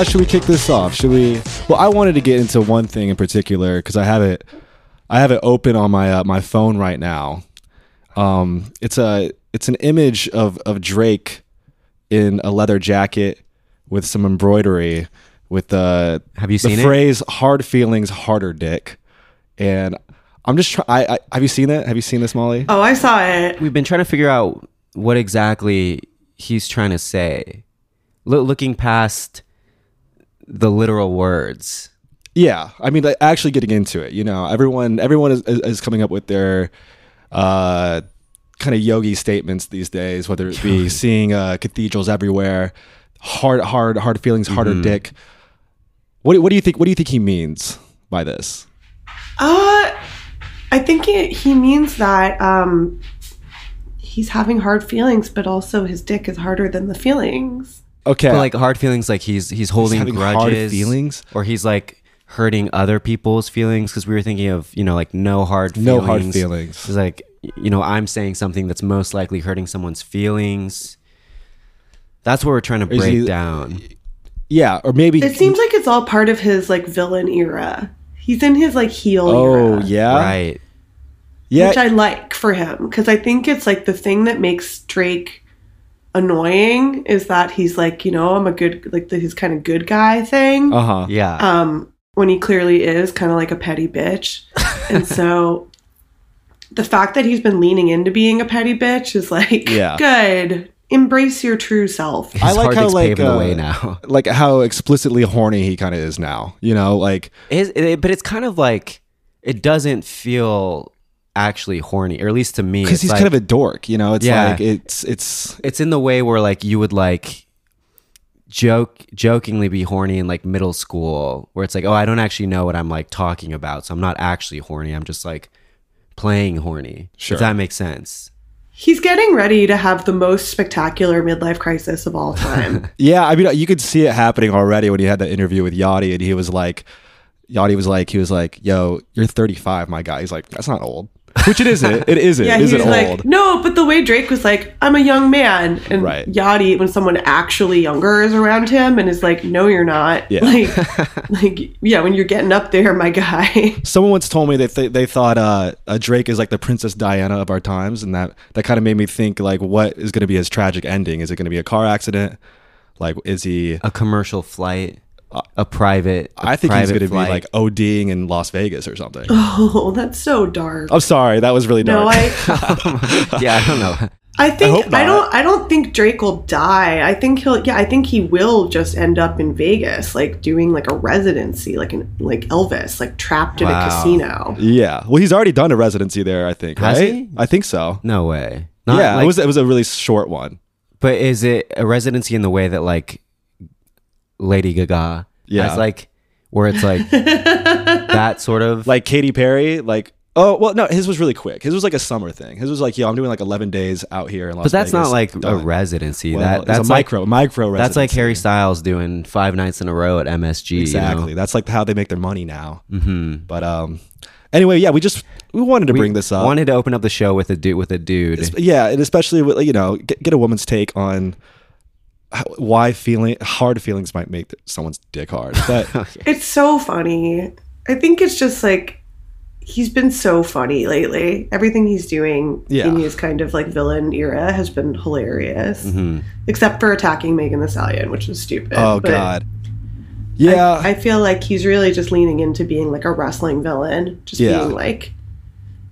how, how should we kick this off? Should we? Well, I wanted to get into one thing in particular because I have it, I have it open on my uh, my phone right now. Um, it's a it's an image of of Drake in a leather jacket with some embroidery with the Have you the seen it? phrase "hard feelings, harder dick," and I'm just trying. I, I have you seen it? Have you seen this, Molly? Oh, I saw it. We've been trying to figure out what exactly he's trying to say, Lo- looking past the literal words. Yeah, I mean, like, actually getting into it. You know, everyone everyone is, is, is coming up with their uh, kind of yogi statements these days, whether it be seeing uh, cathedrals everywhere, hard, hard, hard feelings, harder Mm-hmm. dick. What, do- what do you think? What do you think he means by this? Uh, I think he, he means that um, he's having hard feelings, but also his dick is harder than the feelings. Okay, But like hard feelings, like he's he's holding having grudges, hard feelings? or he's like hurting other people's feelings. Because we were thinking of you know like no hard feelings. No hard feelings. It's like you know I'm saying something that's most likely hurting someone's feelings. That's what we're trying to break he- down. yeah, or maybe. It seems like it's all part of his like villain era. He's in his like heel era. oh era. yeah, Right. yeah. which I like for him because I think it's like the thing that makes Drake annoying is that he's like, you know, I'm a good like the, his kind of good guy thing. uh huh. Yeah. Um, when he clearly is kind of like a petty bitch, and so the fact that he's been leaning into being a petty bitch is like, Yeah. good. Embrace your true self. His I like how like paving the uh, way now. like how explicitly horny he kind of is now. You know, like It, it- but it's kind of like it doesn't feel actually horny, or at least to me. because he's like- kind of a dork. You know, it's Yeah. like it's it's it's in the way where like you would like joke jokingly be horny in like middle school where it's like oh i don't actually know what i'm like talking about so i'm not actually horny i'm just like playing horny Sure. if that makes sense He's getting ready to have the most spectacular midlife crisis of all time. Yeah, I mean, you could see it happening already when he had that interview with Yachty, and he was like, Yachty was like, he was like, "Yo, you're 35, my guy." He's like, "That's not old," which it isn't. It isn't. yeah, it he isn't was old. like, no, but the way Drake was like, I'm a young man, and Right. Yachty, when someone actually younger is around him and is like, no, you're not. Yeah. Like, like, yeah, when you're getting up there, my guy. Someone once told me that they, they thought uh, uh, Drake is like the Princess Diana of our times, and that that kind of made me think like, what is going to be his tragic ending? Is it going to be a car accident? Like, is he? a commercial flight a private a I think he's going to be flight. like ODing in Las Vegas or something. Oh, that's so dark. I'm sorry, that was really dark. No, I, yeah i don't know I think hope I, don't. I don't think Drake will die. I think he'll. Yeah, I think he will just end up in Vegas, like doing like a residency, like an like Elvis, like trapped in a casino. yeah, well, he's already done a residency there. I think, Has right? he? I think so. no way Not yeah, like- it was it was a really short one. but is it a residency in the way that like lady gaga Yeah. has like where it's like that sort of like Katy Perry, like oh well, no, his was really quick. His was like a summer thing. His was like, yo, I'm doing like 11 days out here in Las but that's Vegas. not like a residency Well, that it's that's a like micro micro. That's like. Harry Styles doing five nights in a row at MSG. Exactly. That's like how they make their money now. hmm But um, anyway, yeah, we just we wanted to bring this up. Wanted to open up the show with a dude with a dude. yeah, and especially with you know get, get a woman's take on how, why feeling hard feelings might make someone's dick hard. But It's so funny. I think it's just like he's been so funny lately. Everything he's doing Yeah. in his kind of like villain era has been hilarious. Mhm. Except for attacking Megan Thee Stallion, which was stupid. oh But god, yeah, I, I feel like he's really just leaning into being like a wrestling villain. Just Yeah. being like,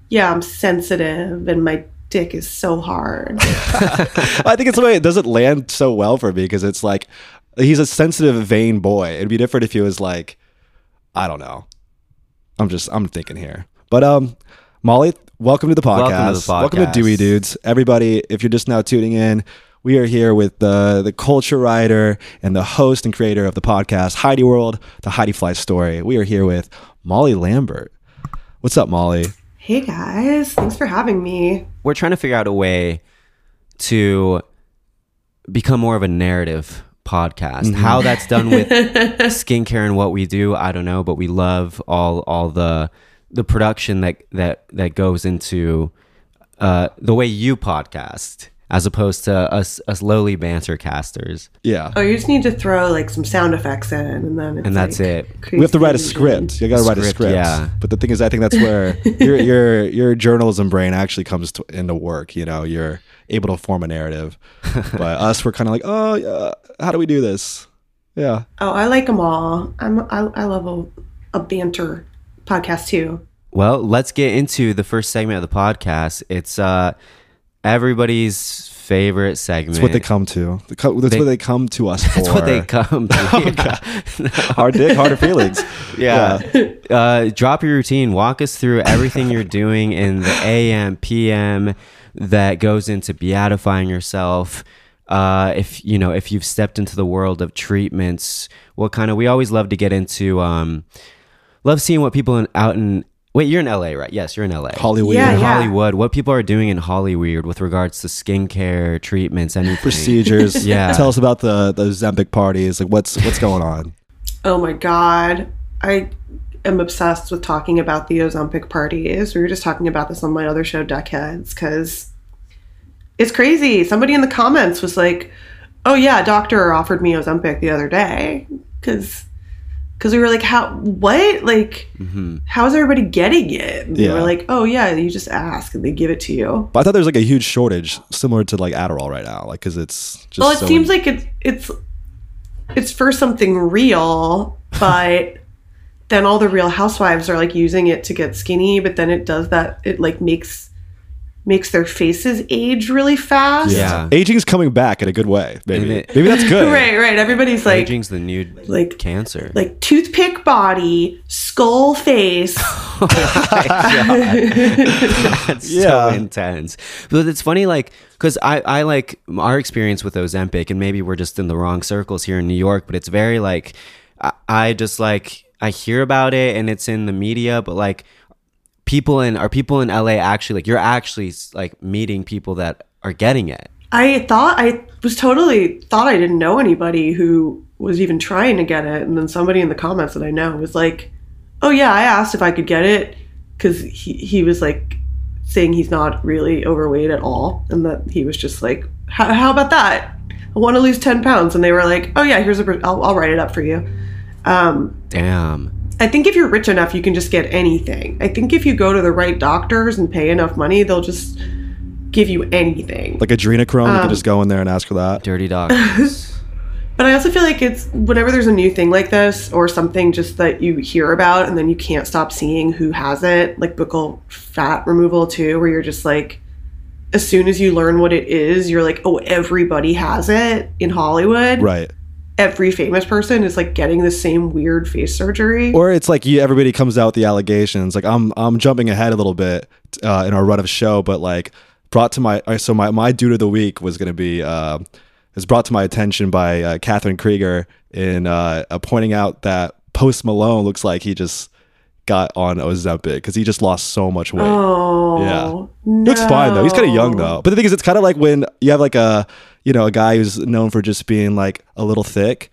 yeah, I'm sensitive and my dick is so hard. I think it's the way it doesn't land so well for me because it's like he's a sensitive, vain boy. It'd be different if he was like, I don't know. I'm just I'm thinking here, but um, Molly, welcome to the podcast. Welcome to the Welcome to. Dewy Dudes. Everybody, if you're just now tuning in. We are here with the the culture writer and the host and creator of the podcast Heidi World, the Heidi Fleiss Story. We are here with Molly Lambert. What's up, Molly? Hey guys, thanks for having me. We're trying to figure out a way to become more of a narrative podcast. Mm-hmm. How that's done with skincare and what we do, I don't know, but we love all all the the production that that that goes into uh, the way you podcast. As opposed to us us lowly banter casters. Yeah. Oh, you just need to throw like some sound effects in, and then it's And that's like, it. We have to write a script. You got to write a Script, script. yeah. But the thing is, I think that's where your your your journalism brain actually comes to, into work. You know, you're able to form a narrative. but us, we're kind of like, oh, yeah, how do we do this? Yeah. Oh, I like them all. I'm I, I love a, a banter podcast too. Well, let's get into the first segment of the podcast. It's uh everybody's favorite segment. That's what they come to. That's They- what they come to us for. That's what they come to. Hard dick, harder feelings. Yeah. Uh, drop your routine. Walk us through everything you're doing in the AM, PM that goes into beatifying yourself. Uh, if you know, if you've stepped into the world of treatments, what kind of? We always love to get into. Um, love seeing what people in, out in. Wait, you're in LA, right? Yes, you're in LA. Hollywood Yeah, in yeah. Hollywood, what people are doing in Hollywood with regards to skincare treatments, anything. procedures. Yeah. Tell us about the the Ozempic parties. Like, what's what's going on? Oh my god, I am obsessed with talking about the Ozempic parties. We were just talking about this on my other show, Duckheads, because it's crazy. Somebody in the comments was like, "Oh yeah, a doctor offered me Ozempic the other day," because because we were like, "How? What? Like, mm-hmm. how's everybody getting it?" And they Yeah. were like, "Oh yeah, you just ask and they give it to you." But I thought there's like a huge shortage, similar to like Adderall right now, like because it's just. Well, it so seems like it's it's it's for something real, but then all the real housewives are like using it to get skinny, but then it does that it like makes makes their faces age really fast. Yeah. aging's coming back in a good way. Maybe it- maybe that's good. Right, right. Everybody's like Aging's the new like cancer. like toothpick body, skull face. Oh that's Yeah. so intense. But it's funny, like, because I, I like our experience with Ozempic, and maybe we're just in the wrong circles here in New York, but it's very like, I, I just like, I hear about it and it's in the media, but like, people in, are people in LA actually, like, you're actually like meeting people that are getting it. I thought I was totally thought I didn't know anybody who was even trying to get it, and then somebody in the comments that I know was like, "Oh yeah, I asked if I could get it because he he was like saying he's not really overweight at all, and that he was just like, how, how about that? I want to lose ten pounds, and they were like, "Oh yeah, here's a I'll, I'll write it up for you." Um, Damn. I think if you're rich enough, you can just get anything. I think if you go to the right doctors and pay enough money, they'll just give you anything. Like adrenochrome, you Um, can just go in there and ask for that. Dirty doctors. But I also feel like it's whenever there's a new thing like this or something just that you hear about and then you can't stop seeing who has it, like buccal fat removal too, where you're just like, as soon as you learn what it is, you're like, oh, everybody has it in Hollywood. Right. Every famous person is like getting the same weird face surgery. Or it's like you, everybody comes out with the allegations. Like I'm, I'm jumping ahead a little bit uh, in our run of show, but like brought to my, so my, my dude of the week was going to be, uh, is brought to my attention by uh, Catherine Krieger in uh, uh, pointing out that Post Malone looks like he just got on Ozempic because he just lost so much weight. oh, Yeah. He looks fine though. He's kind of young though. But the thing is, it's kind of like when you have like a, you know, a guy who's known for just being like a little thick.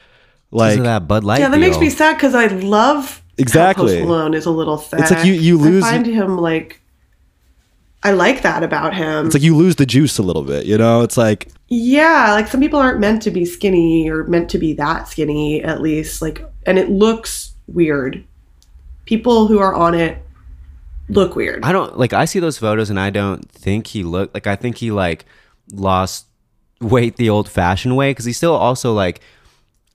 Like that Bud Light Yeah, that makes me sad because I love how Exactly. Post Malone is a little thick. It's like you- you lose- I find him like. I like that about him. it's like you lose the juice a little bit. You know, it's like Yeah, like some people aren't meant to be skinny or meant to be that skinny at least like and it looks weird. People who are on it look weird. I don't like I see those photos and I don't think he looked like I think he like lost weight the old fashioned way because he's still also like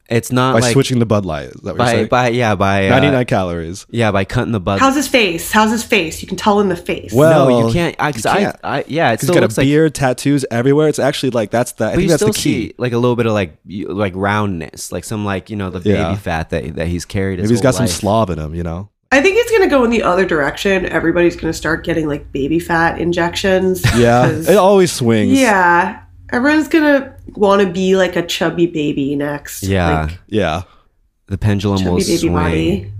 it's not by like switching the Bud Light. Is that what you're by saying? by yeah by uh, 99 calories. yeah by cutting the bud. How's his face? How's his face? You can tell in the face. Well, no, you can't. I, 'cause you I, can't. I yeah, it He's still got a looks like. beard, tattoos everywhere. It's actually like that's the. I But think that's still the key. see like a little bit of like like roundness, like some like you know the baby Yeah. fat that that he's carried. His Maybe he's got whole some life. Slav in him. You know. I think it's going to go in the other direction. Everybody's going to start getting like baby fat injections. Yeah, it always swings. yeah. Everyone's going to want to be like a chubby baby next. Yeah, Like, yeah. the pendulum will chubby baby swing. body.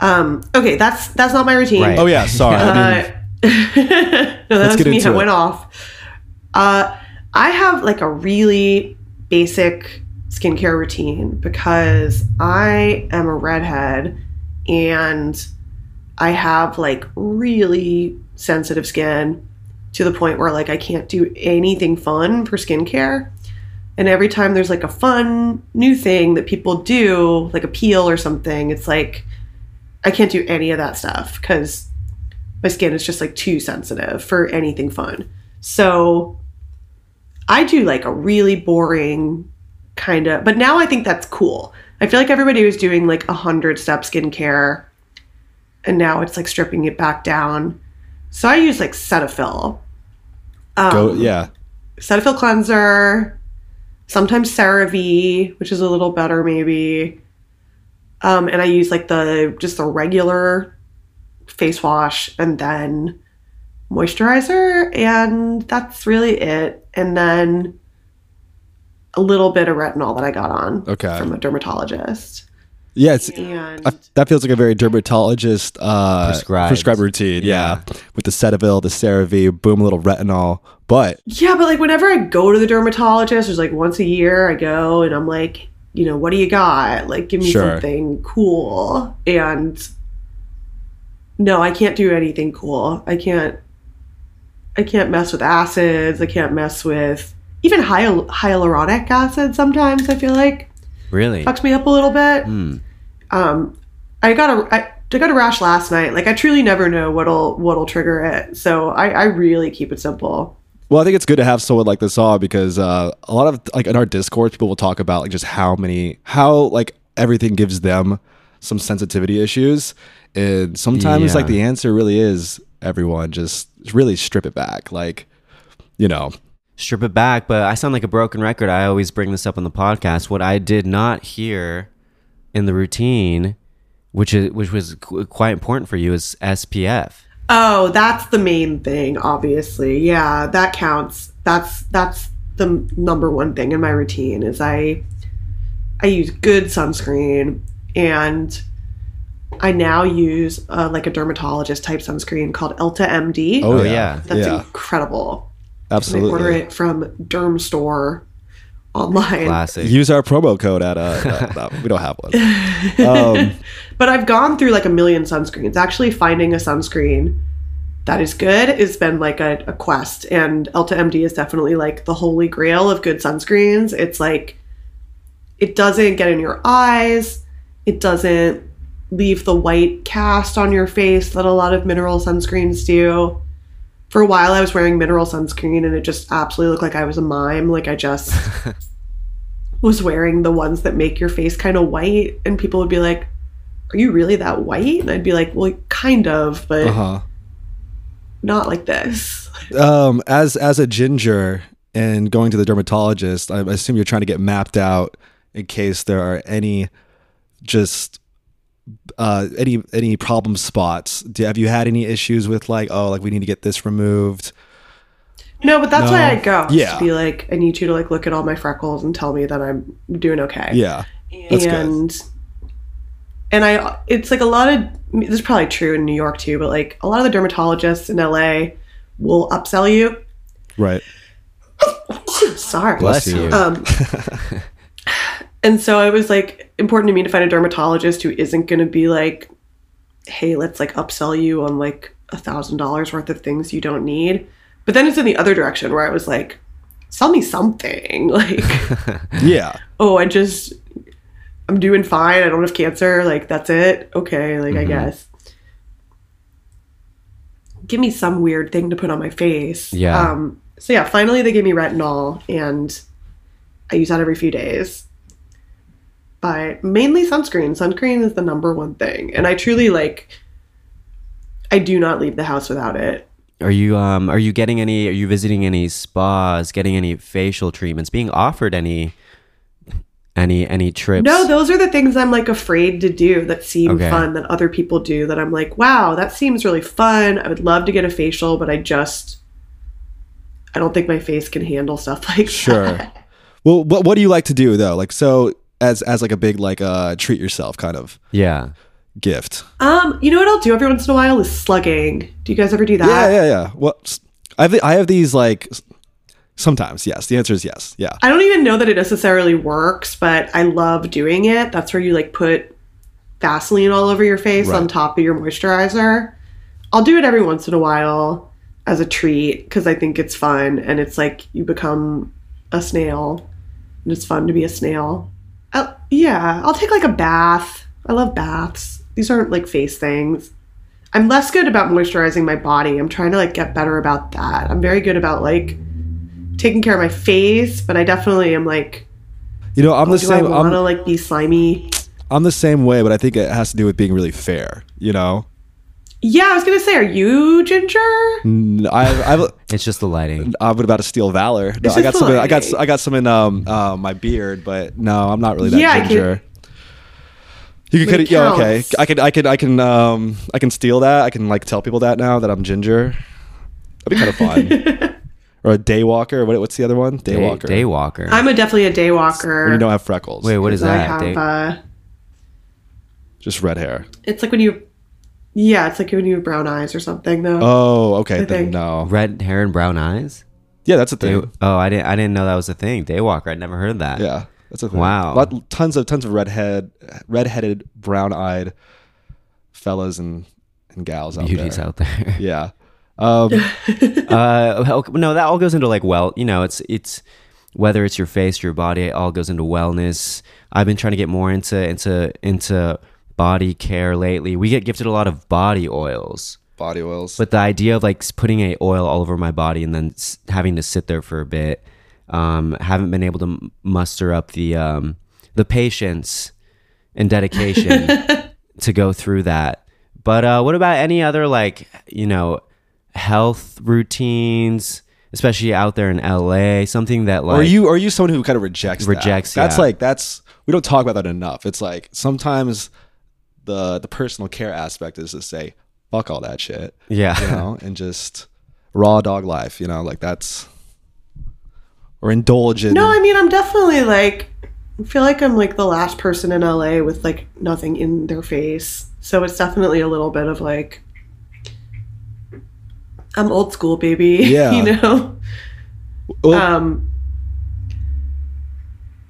Um, okay, that's that's not my routine. Right. Oh yeah. Sorry. I mean, Uh, no, that was me. I went off. Uh, I have like a really basic skincare routine because I am a redhead and I have like really sensitive skin to the point where like I can't do anything fun for skincare. And every time there's like a fun new thing that people do, like a peel or something, it's like I can't do any of that stuff because my skin is just like too sensitive for anything fun. So I do like a really boring kind of, but now I think that's cool. I feel like everybody was doing like a hundred step skincare, and now it's like stripping it back down. So I use like Cetaphil. Um, Go, yeah. Cetaphil cleanser, sometimes CeraVe, which is a little better maybe. Um, and I use like the just the regular face wash and then moisturizer, and that's really it. And then a little bit of retinol that I got on Okay. from a dermatologist. Yeah, it's And I, that feels like a very dermatologist uh, Prescribed. prescribed routine. Yeah. with the Cetaphil, the CeraVe, boom, a little retinol. But Yeah, but like whenever I go to the dermatologist, there's like once a year I go and I'm like, you know, what do you got? Like, give me Sure. something cool. And no, I can't do anything cool. I can't. I can't mess with acids. I can't mess with even hyal- hyaluronic acid. Sometimes I feel like Really? fucks me up a little bit. Hmm. Um, I got a I, I got a rash last night. Like I truly never know what'll what'll trigger it. So I, I really keep it simple. well, I think it's good to have someone like this on because uh, a lot of like in our Discord, people will talk about like just how many how like everything gives them some sensitivity issues, and sometimes Yeah. like the answer really is everyone just really strip it back, like you know. Strip it back, but I sound like a broken record. I always bring this up on the podcast. What I did not hear in the routine, which is which was qu- quite important for you, is SPF. Oh, that's the main thing, obviously. Yeah, that counts. That's that's the number one thing in my routine is I I use good sunscreen and I now use uh, like a dermatologist type sunscreen called Elta MD. Oh, yeah. That's yeah, incredible. And I absolutely. order it from Derm Store online. Classic. Use our promo code at uh, no, no, we don't have one. Um, But I've gone through like a million sunscreens. Actually, finding a sunscreen that is good has been like a, a quest. And Elta MD is definitely like the holy grail of good sunscreens. It's like, it doesn't get in your eyes, it doesn't leave the white cast on your face that a lot of mineral sunscreens do. For a while, I was wearing mineral sunscreen and it just absolutely looked like I was a mime. Like I just was wearing the ones that make your face kind of white. And people would be like, Are you really that white? And I'd be like, Well, kind of, but uh-huh. not like this. um, as as a ginger and going to the dermatologist, I assume you're trying to get mapped out in case there are any just uh, any any problem spots. Do, have you had any issues with like oh like we need to get this removed? No, but that's No. why I go. Yeah. To be like, I need you to like look at all my freckles and tell me that I'm doing okay. Yeah, That's good. and and I it's like a lot of this is probably true in New York too, but like a lot of the dermatologists in LA will upsell you. right. Sorry. Bless you. you. Um, and so it was like important to me to find a dermatologist who isn't going to be like, "Hey, let's like upsell you on like a thousand dollars worth of things you don't need." But then it's in the other direction where I was like, "Sell me something." Like, Yeah, oh, I just I'm doing fine. I don't have cancer. Like that's it. Okay, like I guess. Give me some weird thing to put on my face. Yeah. Um so yeah, finally they gave me retinol and I use that every few days. But mainly sunscreen. Sunscreen is the number one thing. And I truly like I do not leave the house without it. Are you um are you getting any are you visiting any spas, getting any facial treatments, being offered any any any trips? No, those are the things I'm like afraid to do that seem Okay. fun that other people do that I'm like, wow, that seems really fun. I would love to get a facial, but I just I don't think my face can handle stuff like sure. that. Well, what what do you like to do though? Like so as as like a big like uh treat yourself kind of yeah. gift. Um, you know what I'll do every once in a while is slugging. Do you guys ever do that? Yeah, yeah, yeah. Well, s- I have I have these like sometimes. Yes, the answer is yes. Yeah. I don't even know that it necessarily works, but I love doing it. That's where you like put Vaseline all over your face Right. on top of your moisturizer. I'll do it every once in a while. as a treat because I think it's fun and it's like you become a snail and it's fun to be a snail. I yeah, I'll take like a bath. I love baths. These aren't like face things. I'm less good about moisturizing my body. I'm trying to like get better about that. I'm very good about like taking care of my face, but I definitely am like, You know, I'm the do same. I want to like be slimy? I'm the same way, but I think it has to do with being really fair. You know, Yeah, I was gonna say, are you ginger? N- I, I've, It's just the lighting. I'm about to steal valor. No, It's I got just some. In, I got. I got some in um uh, my beard, but no, I'm not really that Yeah, I could- ginger. You But could, it yeah, okay. I could, I could, I can, um, I can steal that. I can like tell people that now that I'm ginger. That'd be kind of fun. or a daywalker. What, what's the other one? Day, Daywalker. daywalker. I'm a definitely a day walker. When you don't have freckles. Wait, what is I that? have, Day- uh, Just red hair. it's like when you, yeah, it's like when you have brown eyes or something though. Oh, okay. I Then think. no. Red hair and brown eyes. Yeah, that's a Day- thing. oh, I didn't. I didn't know that was a thing. Daywalker. I'd never heard of that. Yeah, that's a thing. Wow. Lot, tons of tons of redhead, redheaded, brown-eyed fellas and and gals out Beauties there. out there. Yeah. Um, uh, okay, no, that all goes into like well, you know, it's it's whether it's your face, your body, it all goes into wellness. I've been trying to get more into into into body care lately. We get gifted a lot of body oils. body oils. But the idea of like putting a oil all over my body and then having to sit there for a bit, um, haven't been able to muster up the um, the patience and dedication to go through that. But uh, what about any other like you know health routines, especially out there in LA? Something that like are you are you someone who kind of rejects that? Rejects, That's yeah. like that's we don't talk about that enough. It's like sometimes the the personal care aspect is to say fuck all that shit, yeah you know, and just raw dog life, you know, like that's or indulge in. No, I mean I'm definitely like I feel like I'm like the last person in LA with like nothing in their face. So it's definitely a little bit of like I'm old school, baby. Yeah. you know. Well, Um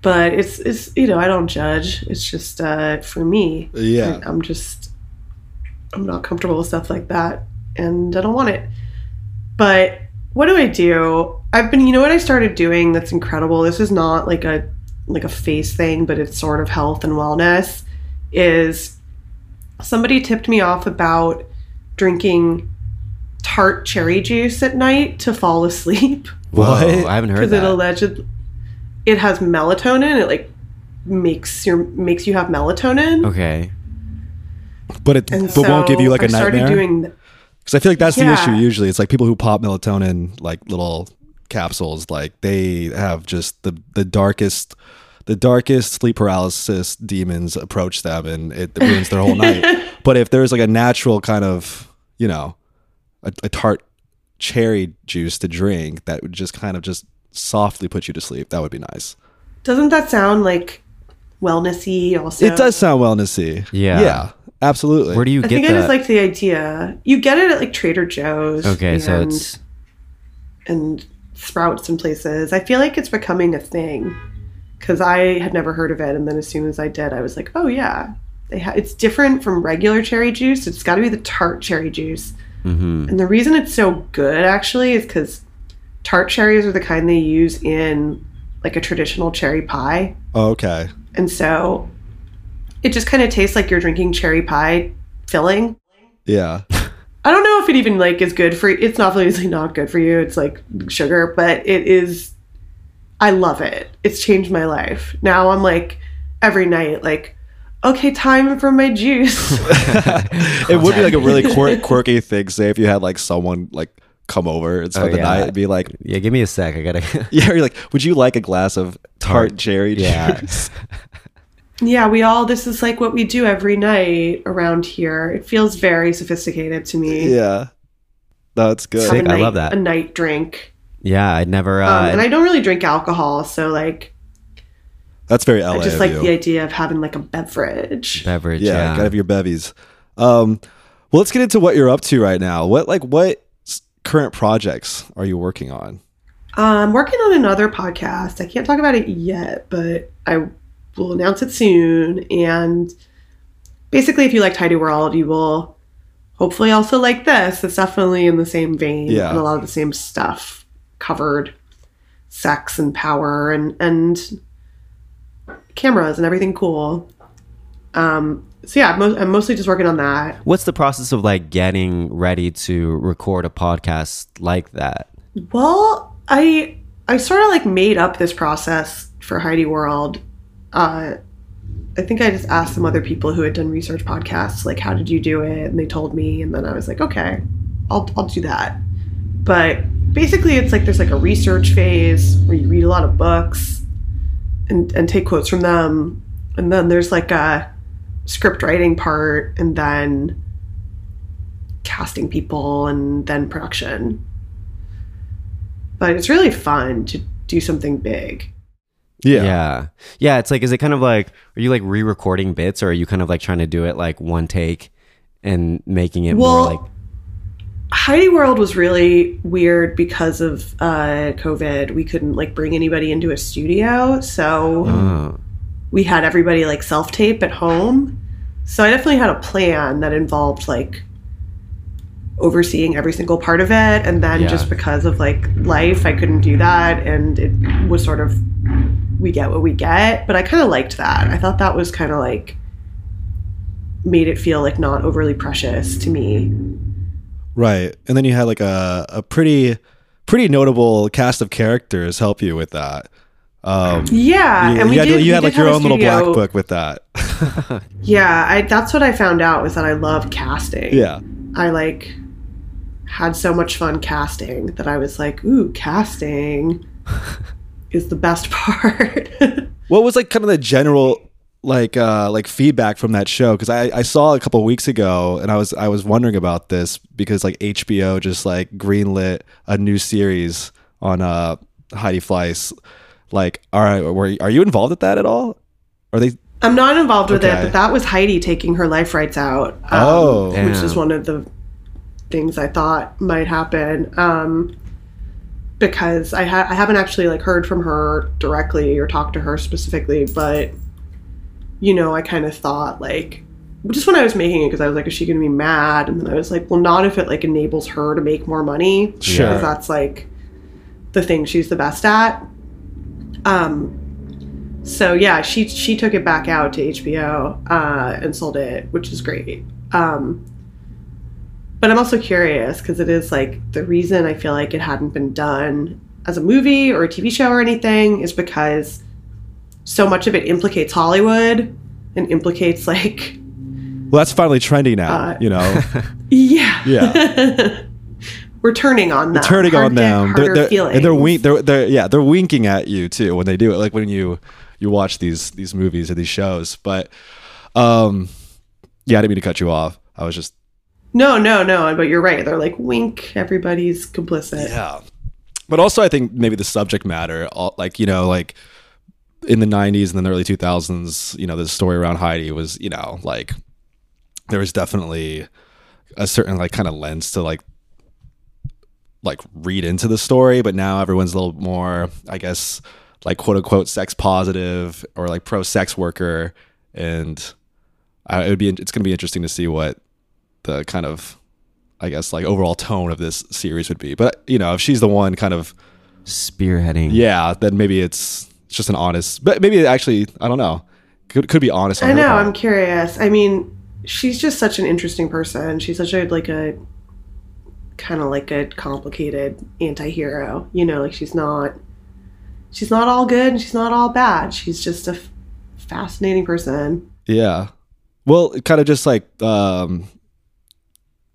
but it's it's you know, I don't judge. It's just uh for me. Yeah. I- I'm just I'm not comfortable with stuff like that and I don't want it. But what do I do? I've been you know what I started doing that's incredible. This is not like a like a face thing, but it's sort of health and wellness is somebody tipped me off about drinking tart cherry juice at night to fall asleep what? Whoa, I haven't heard that. because it that. Alleged it has melatonin. It like makes your makes you have melatonin. okay. but it And but won't give you like a I started nightmare. doing Because I feel like that's the Yeah. issue usually. It's like people who pop melatonin like little capsules, like they have just the the darkest the darkest sleep paralysis demons approach them and it ruins their whole night. But if there's like a natural kind of, you know, a, a tart cherry juice to drink that would just kind of just softly put you to sleep, that would be nice. Doesn't that sound like wellnessy? Also, It does sound wellnessy. Yeah. Yeah. Absolutely. Where do you I get think that? I just like the idea. You get it at like Trader Joe's. okay, so and- it's and Sprouts and places. I feel like it's becoming a thing because I had never heard of it, and then as soon as I did, I was like, oh yeah, they ha- it's different from regular cherry juice. It's got to be the tart cherry juice. mhm. And the reason it's so good actually is because tart cherries are the kind they use in like a traditional cherry pie. Okay. And so it just kind of tastes like you're drinking cherry pie filling. Yeah. I don't know if it even like is good for it's not obviously not good for you. It's like sugar, but it is I love it. It's changed my life. Now I'm like every night like okay, time for my juice. it would be like a really quirky thing. Say if you had like someone like come over and spend Oh, the yeah. night and be like, yeah. Give me a sec. I gotta. yeah, you're like, would you like a glass of tart, Tart. cherry Yeah. juice? Yeah, we all, this is like what we do every night around here. It feels very sophisticated to me. yeah, that's good. Have a I love that. A night drink. yeah, I'd never. Uh, Um, and I don't really drink alcohol, so like, That's very LA I just of like you. the idea of having like a beverage. beverage. yeah, Yeah, gotta have your bevies. Um, well, let's get into what you're up to right now. What like what s- current projects are you working on? I'm working on another podcast. I can't talk about it yet, but I will announce it soon. And basically, if you like Heidi World, you will hopefully also like this. It's definitely in the same vein Yeah. and a lot of the same stuff covered sex and power and and cameras and everything cool. Um so yeah, I'm, mo- I'm mostly just working on that. What's the process of like getting ready to record a podcast like that? Well, I I sort of like made up this process for Heidi World. Uh, I think I just asked some other people who had done research podcasts, like, how did you do it? And they told me, and then I was like, okay, I'll I'll do that. But basically, it's like there's like a research phase where you read a lot of books and and take quotes from them, and then there's like a script writing part, and then casting people, and then production but it's really fun to do something big. Yeah. yeah. Yeah, It's like, is it kind of like, are you like re recording bits or are you kind of like trying to do it like one take and making it Well, more like, Heidi World was really weird because of uh, COVID. We couldn't like bring anybody into a studio, so oh, we had everybody like self tape at home. So I definitely had a plan that involved like overseeing every single part of it, and then Yeah. just because of like life, I couldn't do that, and it was sort of we get what we get. But I kind of liked that. I thought that was kind of like made it feel like not overly precious to me. Right. And then you had like a, a pretty pretty notable cast of characters help you with that. Um Yeah, you, and we you had, you had like your own little black book with that. Yeah, I, that's what I found out was that I love casting. yeah. I like had so much fun casting that I was like, ooh, casting is the best part. What was like kind of the general like uh like feedback from that show because I, I saw a couple weeks ago and I was I was wondering about this because like HBO just like greenlit a new series on uh Heidi Fleiss like all right were are you involved with that at all are they I'm not involved with it, but that was Heidi taking her life rights out. um, Oh. which is one of the things I thought might happen. Um, because I, ha- I haven't actually like heard from her directly or talked to her specifically, but you know, I kind of thought like just when I was making it, because I was like, is she going to be mad? And then I was like, well, not if it like enables her to make more money. Sure. Because that's like the thing she's the best at. Um, so yeah, she she took it back out to HBO uh, and sold it, which is great. Um, but I'm also curious because it is like the reason I feel like it hadn't been done as a movie or a TV show or anything is because so much of it implicates Hollywood and implicates like well that's finally trendy now Uh, you know yeah Yeah. we're turning on them. Turning Hard on them. They're, they're, feelings. and they're, wink, they're they're yeah they're winking at you too when they do it like when you you watch these these movies or these shows. But um yeah I didn't mean to cut you off. I was just no no no but you're right. They're like wink everybody's complicit. Yeah. But also, I think maybe the subject matter, like, you know, like in the 90s and then the early 2000s, you know, the story around Heidi was, you know, like there was definitely a certain, like, kind of lens to, like, like read into the story. But now everyone's a little more, I guess, like, quote unquote, sex positive or like pro sex worker. And I, it would be, it's going to be interesting to see what the kind of I guess like overall tone of this series would be. But you know, if she's the one kind of spearheading? yeah, then maybe it's it's just an honest. But maybe it actually I don't know. Could could be honest. I know. part. I'm curious. I mean, she's just such an interesting person. She's such a like a kind of like a complicated anti-hero. You know, like she's not she's not all good and she's not all bad. She's just a f- fascinating person. Yeah. Well, kind of just like um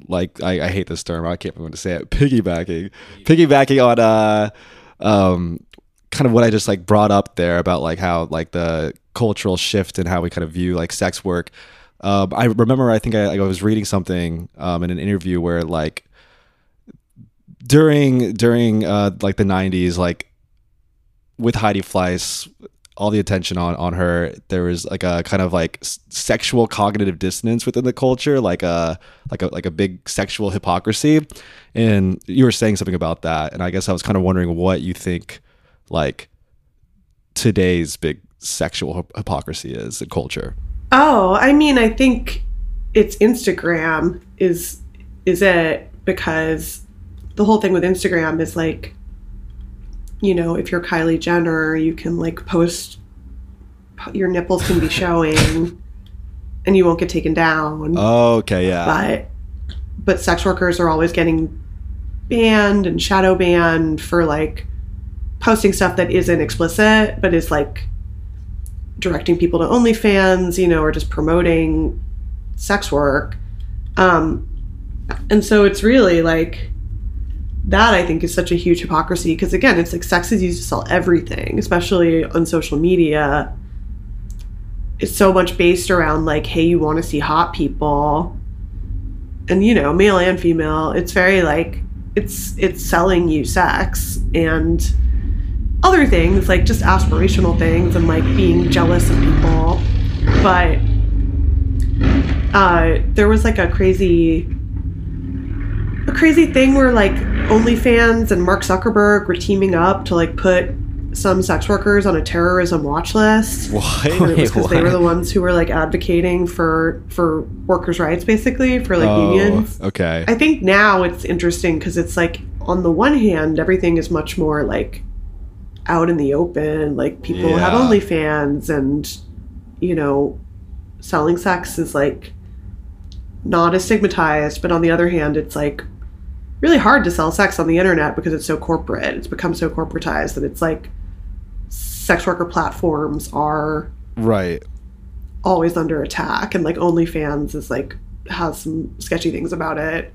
like I, I hate this term. I can't remember to say it. Piggybacking. Piggybacking on uh um kind of what I just like brought up there about like how like the cultural shift and how we kind of view like sex work. Um I remember I think I, I was reading something um in an interview where like during during uh like the 90s like with Heidi Fleiss all the attention on on her there was like a kind of like sexual cognitive dissonance within the culture like a like a like a big sexual hypocrisy. And you were saying something about that and i guess i was kind of wondering what you think like today's big sexual hyp- hypocrisy is in culture. Oh, I mean, I think it's Instagram is is it because the whole thing with Instagram is like, you know, if you're Kylie Jenner, you can like post, your nipples can be showing and you won't get taken down. Okay, yeah. But, but sex workers are always getting banned and shadow banned for like posting stuff that isn't explicit, but is like directing people to OnlyFans, you know, or just promoting sex work. Um, and so it's really like that I think is such a huge hypocrisy because again, it's like sex is used to sell everything, especially on social media. It's so much based around like, hey, you want to see hot people. And you know, male and female, it's very like it's it's selling you sex and other things like just aspirational things and like being jealous of people. But uh, there was like a crazy a crazy thing where like OnlyFans and Mark Zuckerberg were teaming up to like put some sex workers on a terrorism watch list. What? And it was because they were the ones who were like advocating for for workers' rights, basically for like oh, unions. okay. I think now it's interesting because it's like on the one hand, everything is much more like out in the open. Like people have Yeah. OnlyFans, and you know, selling sex is like not as stigmatized. But on the other hand, it's like really hard to sell sex on the internet because it's so corporate. It's become so corporatized that it's like sex worker platforms are right. always under attack and like OnlyFans is like has some sketchy things about it.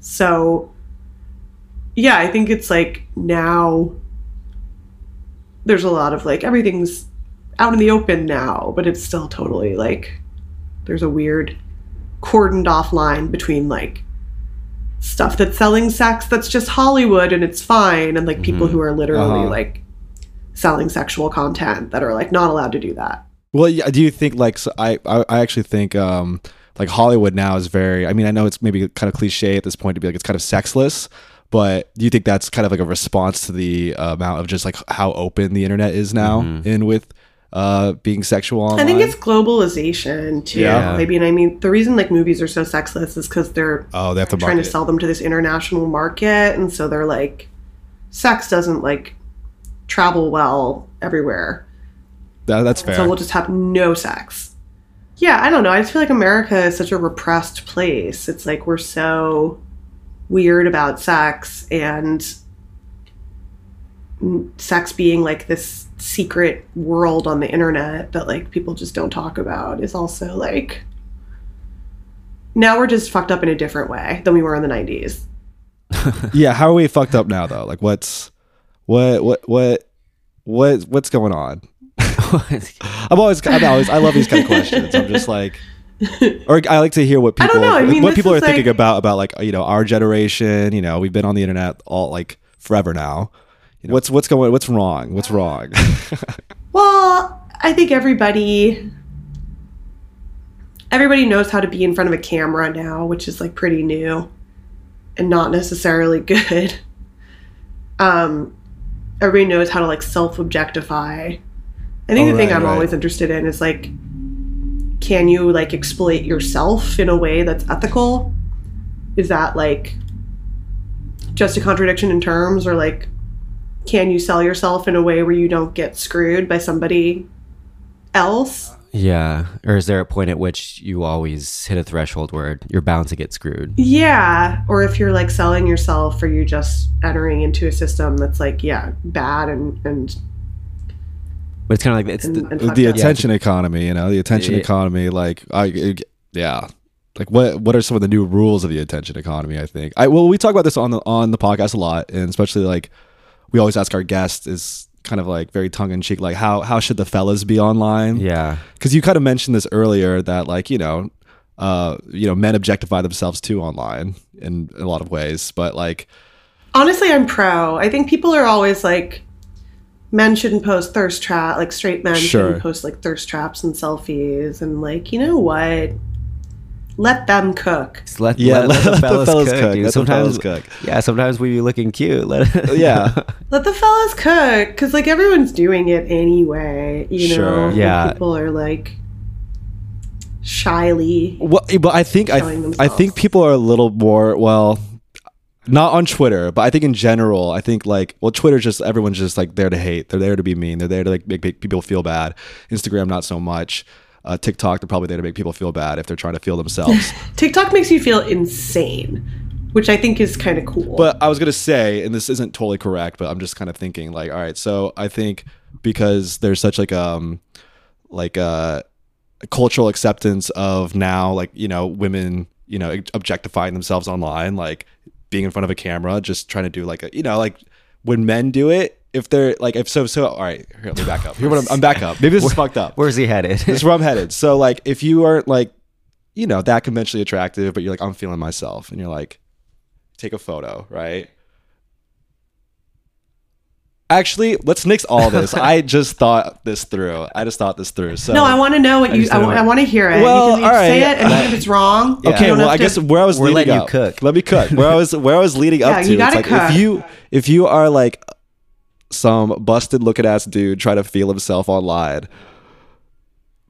So yeah, I think it's like now there's a lot of like everything's out in the open now, but it's still totally like there's a weird cordoned off line between like stuff that's selling sex that's just Hollywood and it's fine and like people Mhm. who are literally Uh-huh. like selling sexual content that are like not allowed to do that. Well, yeah, do you think like so I, I I actually think um like Hollywood now is very I mean I know it's maybe kind of cliche at this point to be like it's kind of sexless, but do you think that's kind of like a response to the uh, amount of just like how open the internet is now Mhm. in with uh being sexual online? I think it's globalization too. Yeah. I mean, I mean, the reason like movies are so sexless is because they're oh they have to trying to market it. sell them to this international market, and so they're like, sex doesn't like travel well everywhere, That- that's fair. so we'll just have no sex. Yeah, I don't know. I just feel like America is such a repressed place. It's like we're so weird about sex and sex being like this secret world on the internet that like people just don't talk about is also like now we're just fucked up in a different way than we were in the 90s. yeah, how are we fucked up now though? Like what's what what what what what's going on? I'm always I'm always I love these kind of questions. I'm just like or I like to hear what I don't people know. I mean, what people are is thinking about about like you know our generation. You know, we've been on the internet all like forever now. You know, what's what's going what's wrong? What's wrong? Well, I think everybody everybody knows how to be in front of a camera now, which is like pretty new and not necessarily good. Um everybody knows how to like self-objectify. I think Oh, the thing I'm right. always interested in is like can you like exploit yourself in a way that's ethical? Is that like just a contradiction in terms or like can you sell yourself in a way where you don't get screwed by somebody else? Yeah. Or is there a point at which you always hit a threshold where you're bound to get screwed? Yeah. Or if you're like selling yourself or you're just entering into a system that's like, yeah, bad and, and, But it's kind of like it's and, the, and the fucked up. attention economy, you know, the attention Yeah. economy. Like I it- yeah. Like what what are some of the new rules of the attention economy? I think I well we talk about this on the on the podcast a lot, and especially like we always ask our guests is kind of like very tongue in cheek, like how how should the fellas be online? yeah. because you kind of mentioned this earlier that like you know uh you know men objectify themselves too online in, in a lot of ways but like Honestly, I'm pro. I think people are always like, men shouldn't post thirst trap, like straight men Sure. shouldn't post like thirst traps and selfies. And like, you know what? Let them cook. Just let, yeah let, let the fellas, cook, dude. let the sometimes, fellas cook yeah, sometimes we be looking cute. Let yeah Let the fellas cook, because like everyone's doing it anyway. You know, Sure. Like, Yeah. people are like, shyly. Well, eh, but I think I, Showing I think people are a little more well, not on Twitter, but I think in general, I think like well, Twitter's just everyone's just like there to hate. They're there to be mean. They're there to like make, make people feel bad. Instagram, not so much. Uh, TikTok, they're probably there to make people feel bad if they're trying to feel themselves. TikTok makes you feel insane, which I think is kind of cool. but I was gonna say, and this isn't totally correct, but I'm just kind of thinking like, all right, so I think because there's such like um like uh cultural acceptance of now like you know women you know objectifying themselves online like being in front of a camera just trying to do like a you know like when men do it if they're like if so so all right here let me back up here what I'm, I'm back up maybe this is fucked up Where's he headed? this is where I'm headed so like if you aren't like you know that conventionally attractive but you're like I'm feeling myself and you're like take a photo right Actually, let's nix all this. I just thought this through. I just thought this through. So no, I want to know what you. just I, don't want to hear it. Well, because you all right. say it, and even if it's wrong, you Okay, don't well, have I to- guess where I was We're leading letting you up, cook. Let me cook. Where I was where I was leading Yeah, up to. It's gotta like cook. if you if you are like some busted looking ass dude try to feel himself online,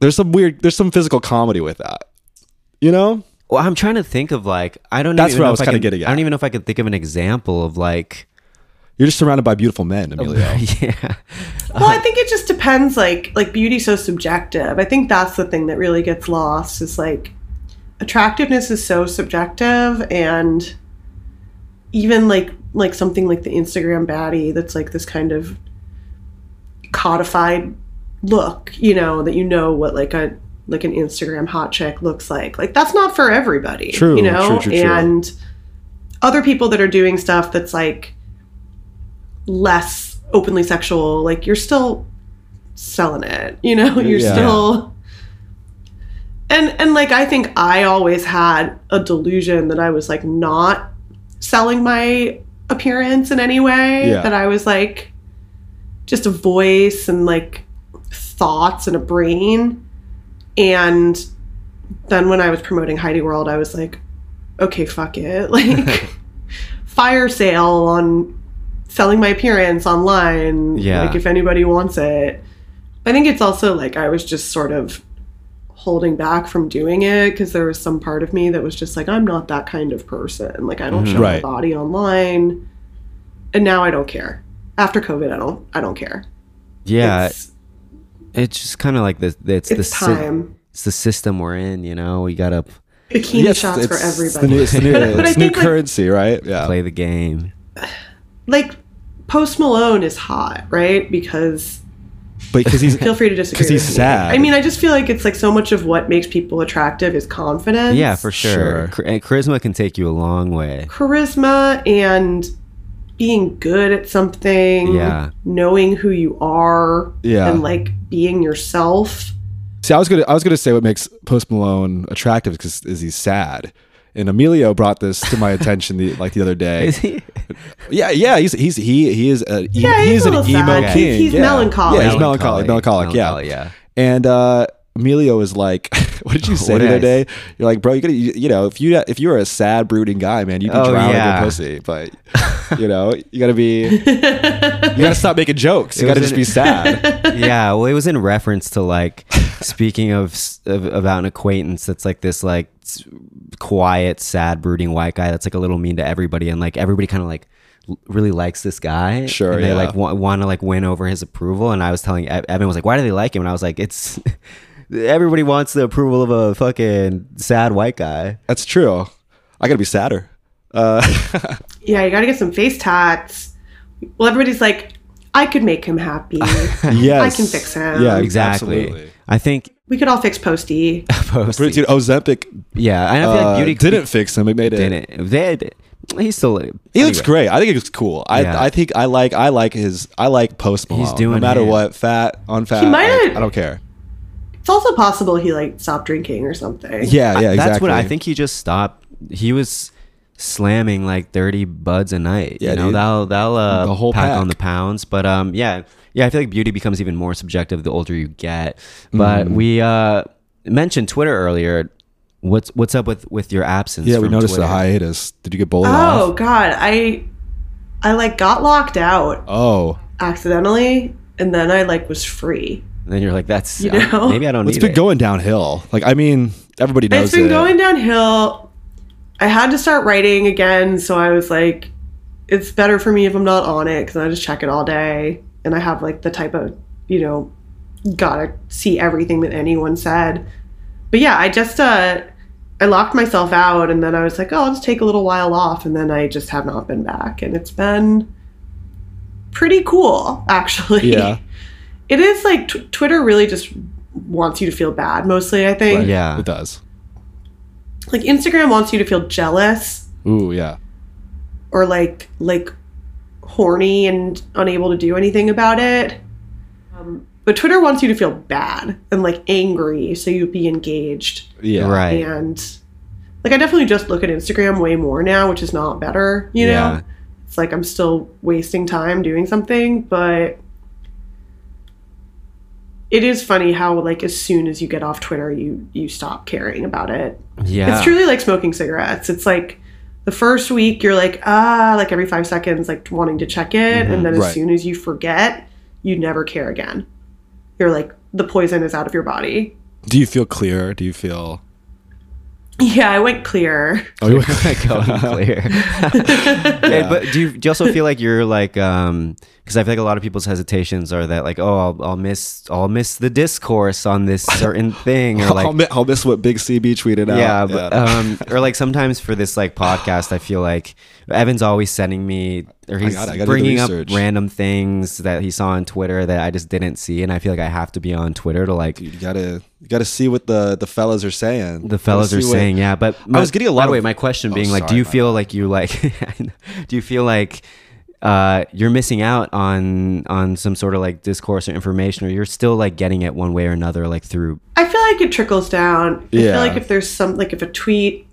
there's some weird there's some physical comedy with that. You know? Well, I'm trying to think of like I don't. That's even where I know was kinda getting at. I don't even know if I could think of an example of like. You're just surrounded by beautiful men, Emilio. yeah. Well, I think it just depends. Like, like beauty's so subjective. I think that's the thing that really gets lost. Is like attractiveness is so subjective, and even like like something like the Instagram baddie that's like this kind of codified look. You know that you know what like a like an Instagram hot chick looks like. Like that's not for everybody. True, You know, true, true, true. and other people that are doing stuff that's like less openly sexual like you're still selling it you know you're Yeah. still and and like i think i always had a delusion that i was like not selling my appearance in any way Yeah. that i was like just a voice and like thoughts and a brain and then when i was promoting heidi world i was like okay fuck it like fire sale on selling my appearance online Yeah. like if anybody wants it i think it's also like i was just sort of holding back from doing it because there was some part of me that was just like i'm not that kind of person like i don't mm-hmm. show Right. my body online and now i don't care after covid i don't i don't care Yeah. it's, It's just kind of like the it's, the it's sy- time it's the system we're in. You know, we gotta bikini Yes, shots for it's- it's the everybody new, it's the new, But- but I it's new think, like- currency, right? Yeah. play the game. like post malone is hot right because But because he's feel free to disagree because he's me. sad. i mean i just feel like it's like so much of what makes people attractive is confidence Yeah, for sure. Sure. And charisma can take you a long way. charisma and being good at something Yeah. knowing who you are Yeah. and like being yourself See, I was gonna, I was gonna say what makes Post Malone attractive because is he's sad, and Emilio brought this to my attention the, like the other day. Is he? Yeah, yeah, he's he's he he is a Yeah, he he's a an little emo sad. king. He's- he's yeah. melancholy. Yeah, he's melancholic, melancholic. Melancholy, yeah, yeah. And uh, Emilio is like, what did you say What the other day? You're like, bro, you gotta, you, you know, if you if you were a sad, brooding guy, man, you'd be Oh, drowning yeah. in pussy. But you know, you gotta be, you gotta stop making jokes. You It gotta just in- be sad. yeah, well, it was in reference to like speaking of, of about an acquaintance that's like this like s- quiet, sad, brooding white guy that's like a little mean to everybody, and like everybody kind of like really likes this guy. Sure, and they yeah. like wa- want to like win over his approval. And I was telling Evan was like, why do they like him? And I was like, it's everybody wants the approval of a fucking sad white guy. That's true. I gotta be sadder. Uh, yeah you gotta get some face tats well everybody's like i could make him happy yes, I can fix him. Yeah, Exactly. absolutely. I think we could all fix posty post. But dude, Ozempic Yeah, I don't feel uh, like beauty didn't fix him. It made it. didn't. They, did- he's still. He looks great. I think he looks cool. I, Yeah. I think I like I like his I like Post Malone. He's doing no matter him. what, fat, unfat. He might I, I don't care. it's also possible he like stopped drinking or something Yeah, yeah, exactly. That's what I think. He just stopped. He was slamming like thirty buds a night. Yeah, you know dude. that'll that'll uh, The whole pack, pack. on the pounds. But um, yeah, yeah. I feel like beauty becomes even more subjective the older you get. But Mm-hmm. we uh mentioned Twitter earlier. What's what's up with with your absence? Yeah, we noticed Twitter? a hiatus. Did you get bullied oh off? god i i like got locked out Oh, accidentally and then i like was free And then you're like, that's You know? maybe I don't It's been it. going downhill. Like, I mean, everybody knows it's been it. going downhill. I had to start writing again, so I was like, it's better for me if I'm not on it because I just check it all day, and I have like the type of you know, gotta see everything that anyone said. But yeah, I just uh, I locked myself out, and then I was like, oh, I'll just take a little while off, and then I just have not been back, and it's been pretty cool actually. Yeah. It is like t- Twitter really just wants you to feel bad mostly, I think. Right. Yeah. it does. Like Instagram wants you to feel jealous Ooh, yeah. or like like horny and unable to do anything about it. Um, but Twitter wants you to feel bad and like angry so you'd be engaged. Yeah. Right. And like I definitely just look at Instagram way more now, which is not better, you know? Yeah. It's like I'm still wasting time doing something, but it is funny how like as soon as you get off Twitter you you stop caring about it. Yeah. It's truly like smoking cigarettes. It's like the first week you're like ah like every 5 seconds like wanting to check it and then as Right. soon as you forget, you never care again. You're like the poison is out of your body. Do you feel clear? Do you feel? Yeah, I went clear. Oh, you going clear. Hey, but do you, do you also feel like you're like um because I feel like a lot of people's hesitations are that like oh I'll, I'll miss I'll miss the discourse on this certain thing or like I'll, mi- I'll miss what Big CB tweeted out. yeah, but, um, or like sometimes for this like podcast, I feel like Evan's always sending me or he's gotta- I gotta bringing up random things that he saw on Twitter that I just didn't see, and I feel like I have to be on Twitter to like you gotta you gotta see what the the fellas are saying. the fellas are see what- saying. Yeah, but I was getting a lot By the way, of- my question Oh, being like, do you my feel like you like? do you feel like? Uh, you're missing out on on some sort of like discourse or information, or you're still like getting it one way or another, like through I feel like it trickles down. I feel like if there's some like if a tweet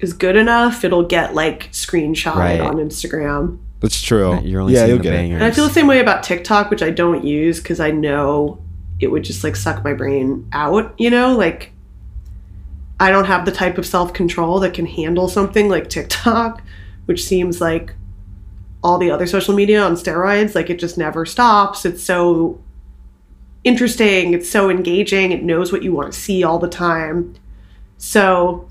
is good enough, it'll get like screenshotted Right. on Instagram. That's true. you're only yeah, seeing you'll the get it. bangers. And I feel the same way about TikTok, which I don't use because I know it would just like suck my brain out, you know? Like I don't have the type of self-control that can handle something like TikTok, which seems like all the other social media on steroids, like it just never stops. It's so interesting, it's so engaging, it knows what you want to see all the time. So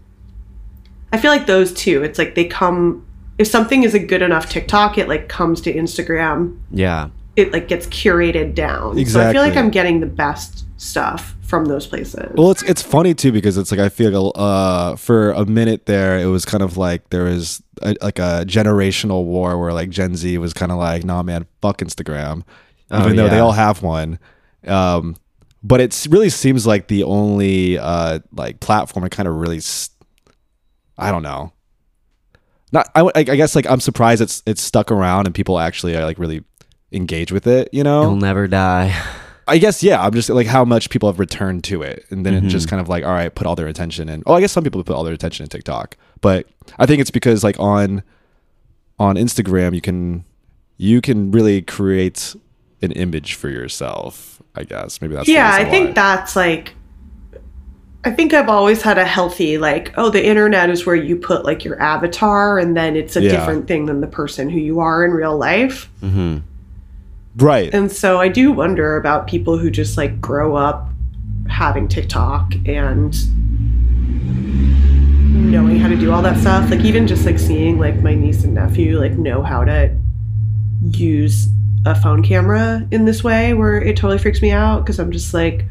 I feel like those two, it's like they come if something is a good enough TikTok, it like comes to Instagram. yeah, It like gets curated down. Exactly. So I feel like I'm getting the best stuff from those places. Well, it's it's funny too because it's like I feel uh for a minute there it was kind of like there was a, like a generational war where like Gen Z was kind of like nah man fuck Instagram Oh, even though they all have one um but it really seems like the only uh like platform that kind of really s I don't know not I, I guess like I'm surprised it's it's stuck around and people actually are like really engage with it you know you'll never die. I guess yeah. I'm just like how much people have returned to it, and then it just Mm-hmm. kind of like all right, put all their attention in. Oh, I guess some people put all their attention in TikTok, but I think it's because like on on Instagram you can you can really create an image for yourself. I guess maybe that's yeah, I reason think that's like I think I've always had a healthy like, oh, the internet is where you put like your avatar and then it's a Yeah. different thing than the person who you are in real life. Mm-hmm. right. And so I do wonder about people who just like grow up having TikTok and knowing how to do all that stuff. Like even just like seeing like my niece and nephew like know how to use a phone camera in this way where it totally freaks me out because I'm just like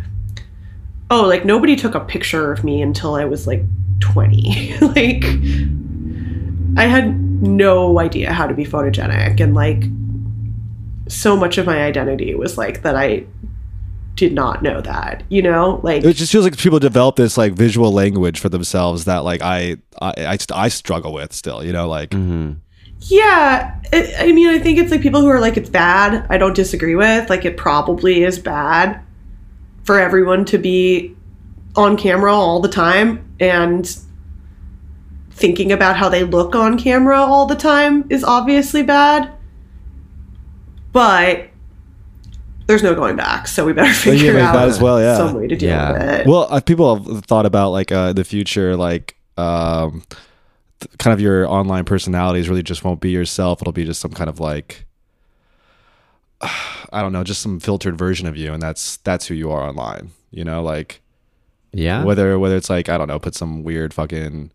oh, like nobody took a picture of me until I was like 20. like I had no idea how to be photogenic and like so much of my identity was like that I did not know that, you know? Like It just feels like people develop this like visual language for themselves that like I I I, I struggle with still. You know, like hmm Yeah, it, I mean, I think it's like people who are like, it's bad. I don't disagree with. Like, it probably is bad for everyone to be on camera all the time and thinking about how they look on camera all the time is obviously bad. But there's no going back, so we better figure yeah, out as well, yeah. some way to deal Yeah. with it. Well, uh, people have thought about like uh, the future, like um, th- kind of your online personalities really just won't be yourself. It'll be just some kind of like I don't know, just some filtered version of you, and that's that's who you are online. You know, like Yeah. Whether whether it's like I don't know, put some weird fucking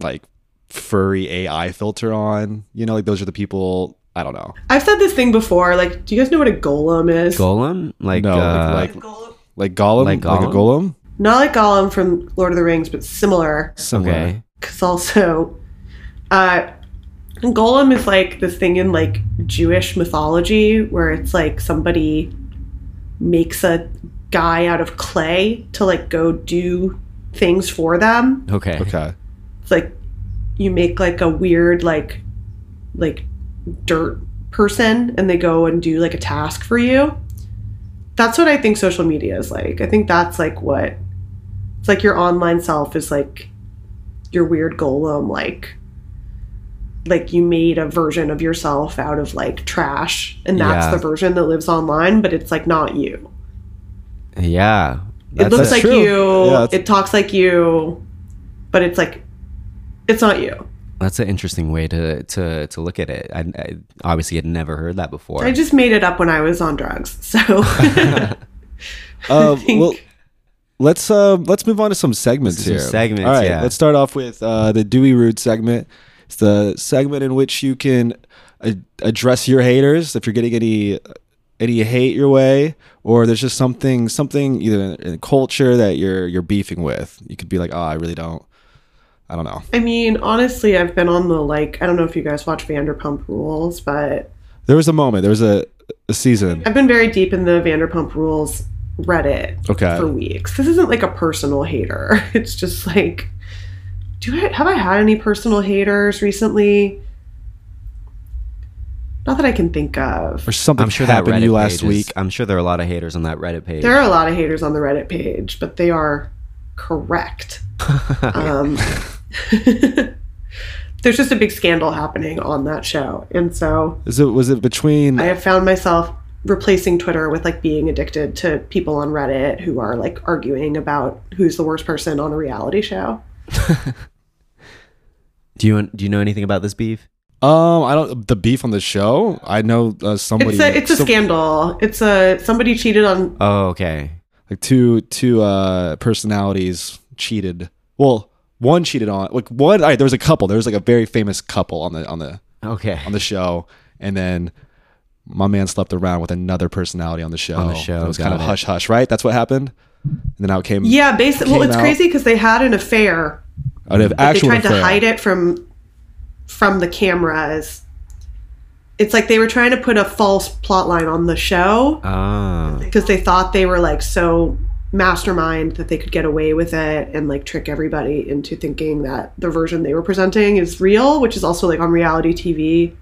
like furry AI filter on. You know, like those are the people. I don't know. I've said this thing before. Like, do you guys know what a golem is? Golem? Like, No, uh, like, like Gollum, Like like, a golem. Not like Gollum from Lord of the Rings, but similar. Similar. okay. Because also, uh, golem is like this thing in like Jewish mythology where it's like somebody makes a guy out of clay to like go do things for them. Okay. Okay. It's like you make like a weird like like dirt person and they go and do like a task for you. That's what I think social media is like. I think that's like what it's like your online self is like your weird golem like like you made a version of yourself out of like trash and that's Yeah. the version that lives online but it's like not you. Yeah. it looks like true. you, Yeah, it talks like you, but it's like it's not you. That's an interesting way to to to look at it. I, I obviously had never heard that before. I just made it up when I was on drugs. So Uh, well, let's uh, let's move on to some segments Some here. segments, All right, yeah. let's start off with uh, the Dewy Rude segment. It's the segment in which you can address your haters if you're getting any any hate your way, or there's just something something either in culture that you're you're beefing with. You could be like, oh, I really don't. I don't know. I mean, honestly, I've been on the like I don't know if you guys watch Vanderpump Rules, but There was a moment. There was a, a season. I've been very deep in the Vanderpump Rules Reddit Okay. for weeks. This isn't like a personal hater. It's just like do I have I had any personal haters recently? Not that I can think of. Or something I'm sure that happened Reddit to you last page is- week. I'm sure there are a lot of haters on that Reddit page. There are a lot of haters on the Reddit page, but they are correct. um, there's just a big scandal happening on that show, and so Is it was it between I have found myself replacing Twitter with like being addicted to people on Reddit who are like arguing about who's the worst person on a reality show. do you do you know anything about this beef? Um, I don't the beef on the show. I know uh, somebody. It's a it's a some- scandal. It's a somebody cheated on. Oh, okay. Like two two uh personalities cheated. Well, one cheated on like one. All right, there was a couple. There was like a very famous couple on the on the Okay. on the show, and then my man slept around with another personality on the show. On the show, It was kind of it. hush hush, right? That's what happened. And then out came Yeah, basically. Well, it's out- crazy because they had an affair. Out of but actual they tried affair. to hide it from from the cameras. It's like they were trying to put a false plot line on the show Ah. because they thought they were like so mastermind that they could get away with it and like trick everybody into thinking that the version they were presenting is real, which is also like on reality TV.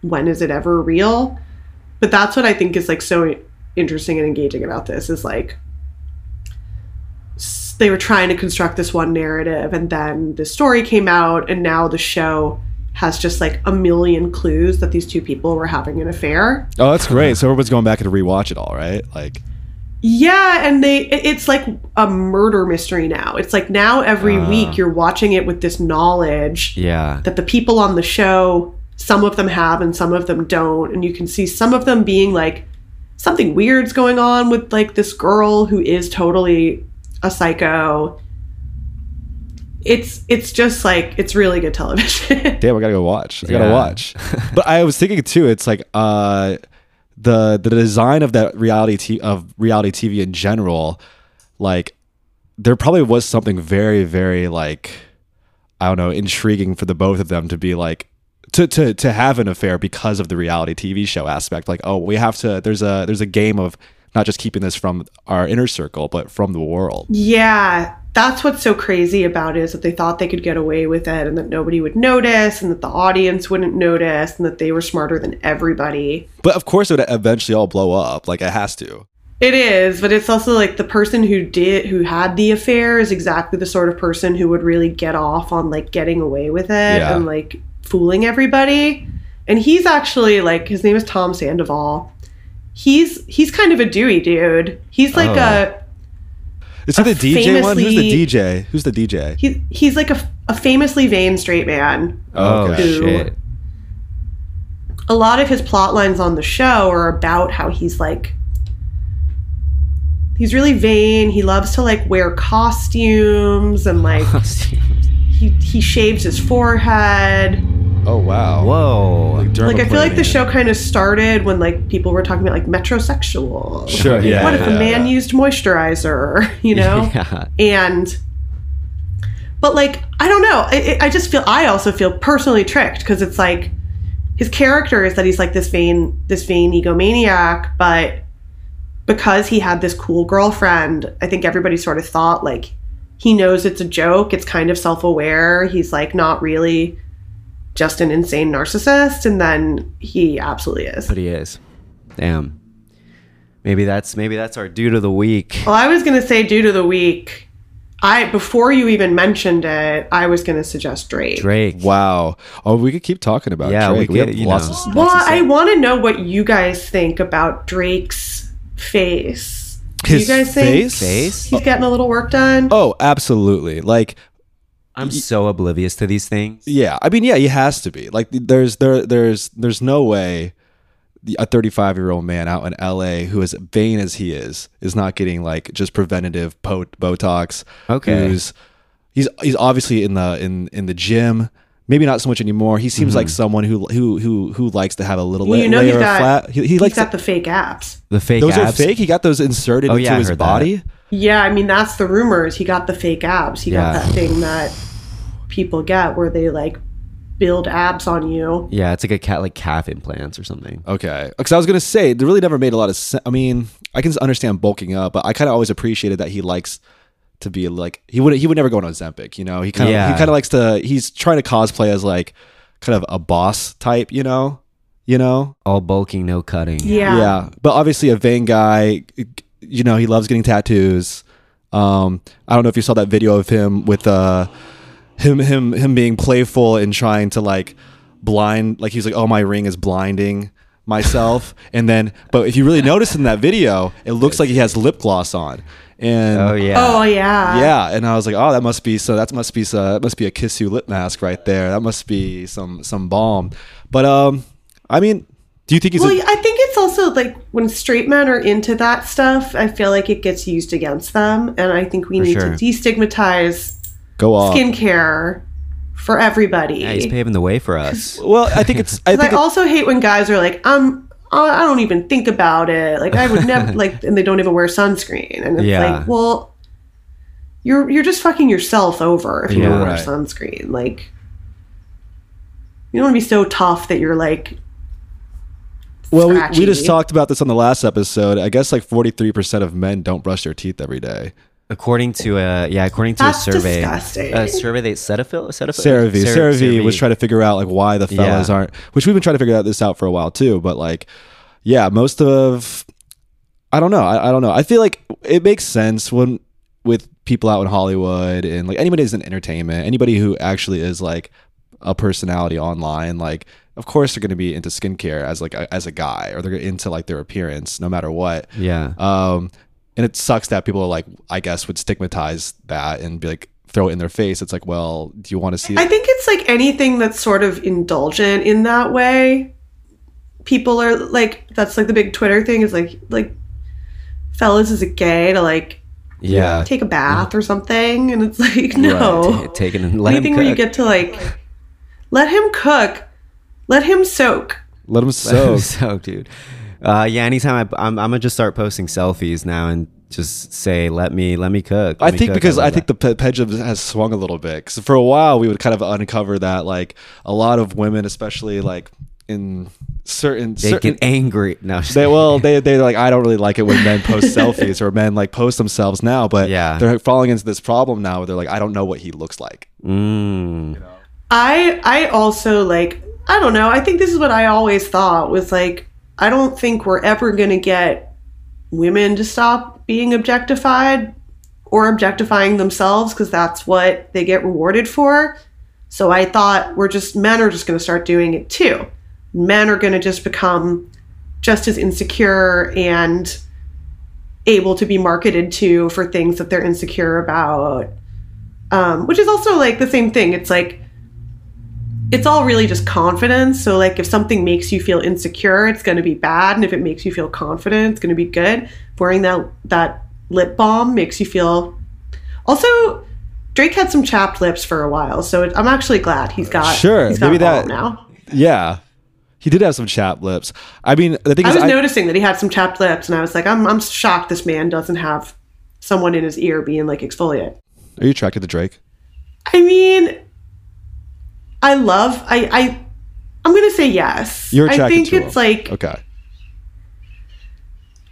When is it ever real? But that's what I think is like so interesting and engaging about this is like they were trying to construct this one narrative and then the story came out and now the show has just like a million clues that these two people were having an affair. Oh, that's great. So everyone's going back to rewatch it all, right? Like Yeah, and they it's like a murder mystery now. It's like now every Ah. week you're watching it with this knowledge Yeah. that the people on the show, some of them have and some of them don't, and you can see some of them being like something weird's going on with like this girl who is totally a psycho. It's it's just like it's really good television. damn, I gotta go watch. I gotta Yeah. watch. but I was thinking too. It's like uh, the the design of that reality t- of reality TV in general. Like, there probably was something very very like I don't know intriguing for the both of them to be like to to to have an affair because of the reality TV show aspect. Like, oh, we have to. There's a there's a game of not just keeping this from our inner circle, but from the world. Yeah, that's what's so crazy about it is that they thought they could get away with it and that nobody would notice and that the audience wouldn't notice and that they were smarter than everybody. But of course, it would eventually all blow up. Like it has to. It is, but it's also like the person who did who had the affair is exactly the sort of person who would really get off on like getting away with it Yeah. and like fooling everybody. And he's actually like his name is Tom Sandoval. He's he's kind of a Dewy dude. He's like Oh. a Is he A the DJ one? Who's the DJ? Who's the DJ? he, he's like a, a famously vain straight man. Oh okay. shit. a lot of his plot lines on the show are about how he's like he's really vain. He loves to like wear costumes and like he he shaves his forehead. Oh wow. Whoa. Like I feel like the show kind of started when like people were talking about like metrosexual. Sure. Yeah. what if yeah, a man yeah. used moisturizer? You know. Yeah. and but like i don't know I, I just feel i also feel personally tricked because it's like his character is that he's like this vain this vain egomaniac but because he had this cool girlfriend i think everybody sort of thought like he knows it's a joke it's kind of self-aware he's like not really just an insane narcissist and then he absolutely is But he is. Damn. Maybe that's maybe that's our dude of the week. well i was going to say due to the week i before you even mentioned it i was going to suggest drake Drake. Wow. Oh, we could keep talking about Yeah, we Drake. We, could, have you lots know. of Well, lots to say. I want to know what you guys think about Drake's face. Do His you guys think face? Face? he's getting a little work done? Oh, absolutely. Like I'm so oblivious to these things. Yeah, I mean, yeah, he has to be. Like, there's there there's there's no way a 35 year old man out in LA who is vain as he is is not getting like just preventative po- Botox. Okay. who's he's he's obviously in the in in the gym. Maybe not so much anymore. He seems like mm-hmm. someone who who who who likes to have a little Well, la- you know layer he's of got flat. He, he he's likes got to- the fake abs. The fake those abs. are fake. He got those inserted Oh, into yeah, his heard that. body. Yeah, I mean that's the rumors. He got the fake abs. He Yeah. got that thing that people get where they like build abs on you. Yeah, it's like a cat like calf implants or something. Okay, because I was gonna say they really never made a lot of sense. I mean, I can understand bulking up, but I kind of always appreciated that he likes to be like he would he would never go on Ozempic. You know, he kind of Yeah. he kind of likes to. He's trying to cosplay as like kind of a boss type. You know, you know. All bulking, no cutting. Yeah. Yeah, but obviously a vain guy. You know, he loves getting tattoos. Um, I don't know if you saw that video of him with uh, him him him being playful and trying to like blind, like he's like, "Oh, my ring is blinding myself," and then, but if you really notice in that video, it looks like he has lip gloss on, and Oh yeah. Oh yeah. yeah, and I was like, oh, that must be so. That must be so. That must be a kiss you lip mask right there. That must be some some balm. But um, I mean, do you think he's? Well, a, I think it's also like when straight men are into that stuff, I feel like it gets used against them, and I think we For need sure. to destigmatize go off. skincare for everybody. Yeah, he's paving the way for us. Well, I think it's. I, think it- also hate when guys are like, um, I I don't even think about it. Like I would never like, and they don't even wear sunscreen, and it's Yeah. like, well, you're you're just fucking yourself over if you Yeah. don't wear Right. sunscreen. Like, you don't want to be so tough that you're like, well, we, we just talked about this on the last episode. I guess like forty three percent of men don't brush their teeth every day. According to a yeah, according to That's a survey, disgusting. a survey they Cetaphil, Cetaphil, CeraVe, Cer- CeraVe was trying to figure out like why the fellas Yeah. aren't. Which we've been trying to figure out this out for a while too. But like, yeah, most of. I don't know. I, I don't know. I feel like it makes sense when with people out in Hollywood and like anybody who's in entertainment, anybody who actually is like a personality online, like of course they're going to be into skincare as like a, as a guy, or they're into like their appearance, no matter what. Yeah, Um, and it sucks that people are like, I guess, would stigmatize that and be like, throw it in their face. It's like, well, do you want to see? I think it's like anything that's sort of indulgent in that way. People are like, that's like the big Twitter thing is like, like, fellas, is it gay to like yeah. take a bath or something? And it's like, no. T- taking and let Anything him where you get to like, let him cook, let him soak. Let them Let him soak. soak, dude. Uh, yeah, anytime I, I'm, I'm gonna just start posting selfies now and just say, "Let me, let me cook." let I me think cook." because love I think that. the pe- pendulum has swung a little bit. Because for a while we would kind of uncover that like a lot of women, especially like in certain they certain. get angry. No, They well, they they like I don't really like it when men post selfies or men like post themselves now, but Yeah. they're falling into this problem now where they're like I don't know what he looks like. Mm. I I also like I don't know. I think this is what I always thought was like I don't think we're ever going to get women to stop being objectified or objectifying themselves because that's what they get rewarded for. So I thought we're just men are just going to start doing it too. Men are going to just become just as insecure and able to be marketed to for things that they're insecure about. Um, which is also like the same thing. It's like it's all really just confidence. So like if something makes you feel insecure, it's going to be bad, and if it makes you feel confident, it's going to be good. Wearing that that lip balm makes you feel. Also, Drake had some chapped lips for a while, so it, I'm actually glad he's uh, got. Sure, he's got maybe that- now. Yeah, he did have some chapped lips. I mean, the thing I is, was I, noticing that he had some chapped lips, and I was like, I'm I'm shocked this man doesn't have someone in his ear being like exfoliate. are you attracted to Drake? I mean, I love I I I'm gonna say yes. You're I attracted think to it's him. like Okay.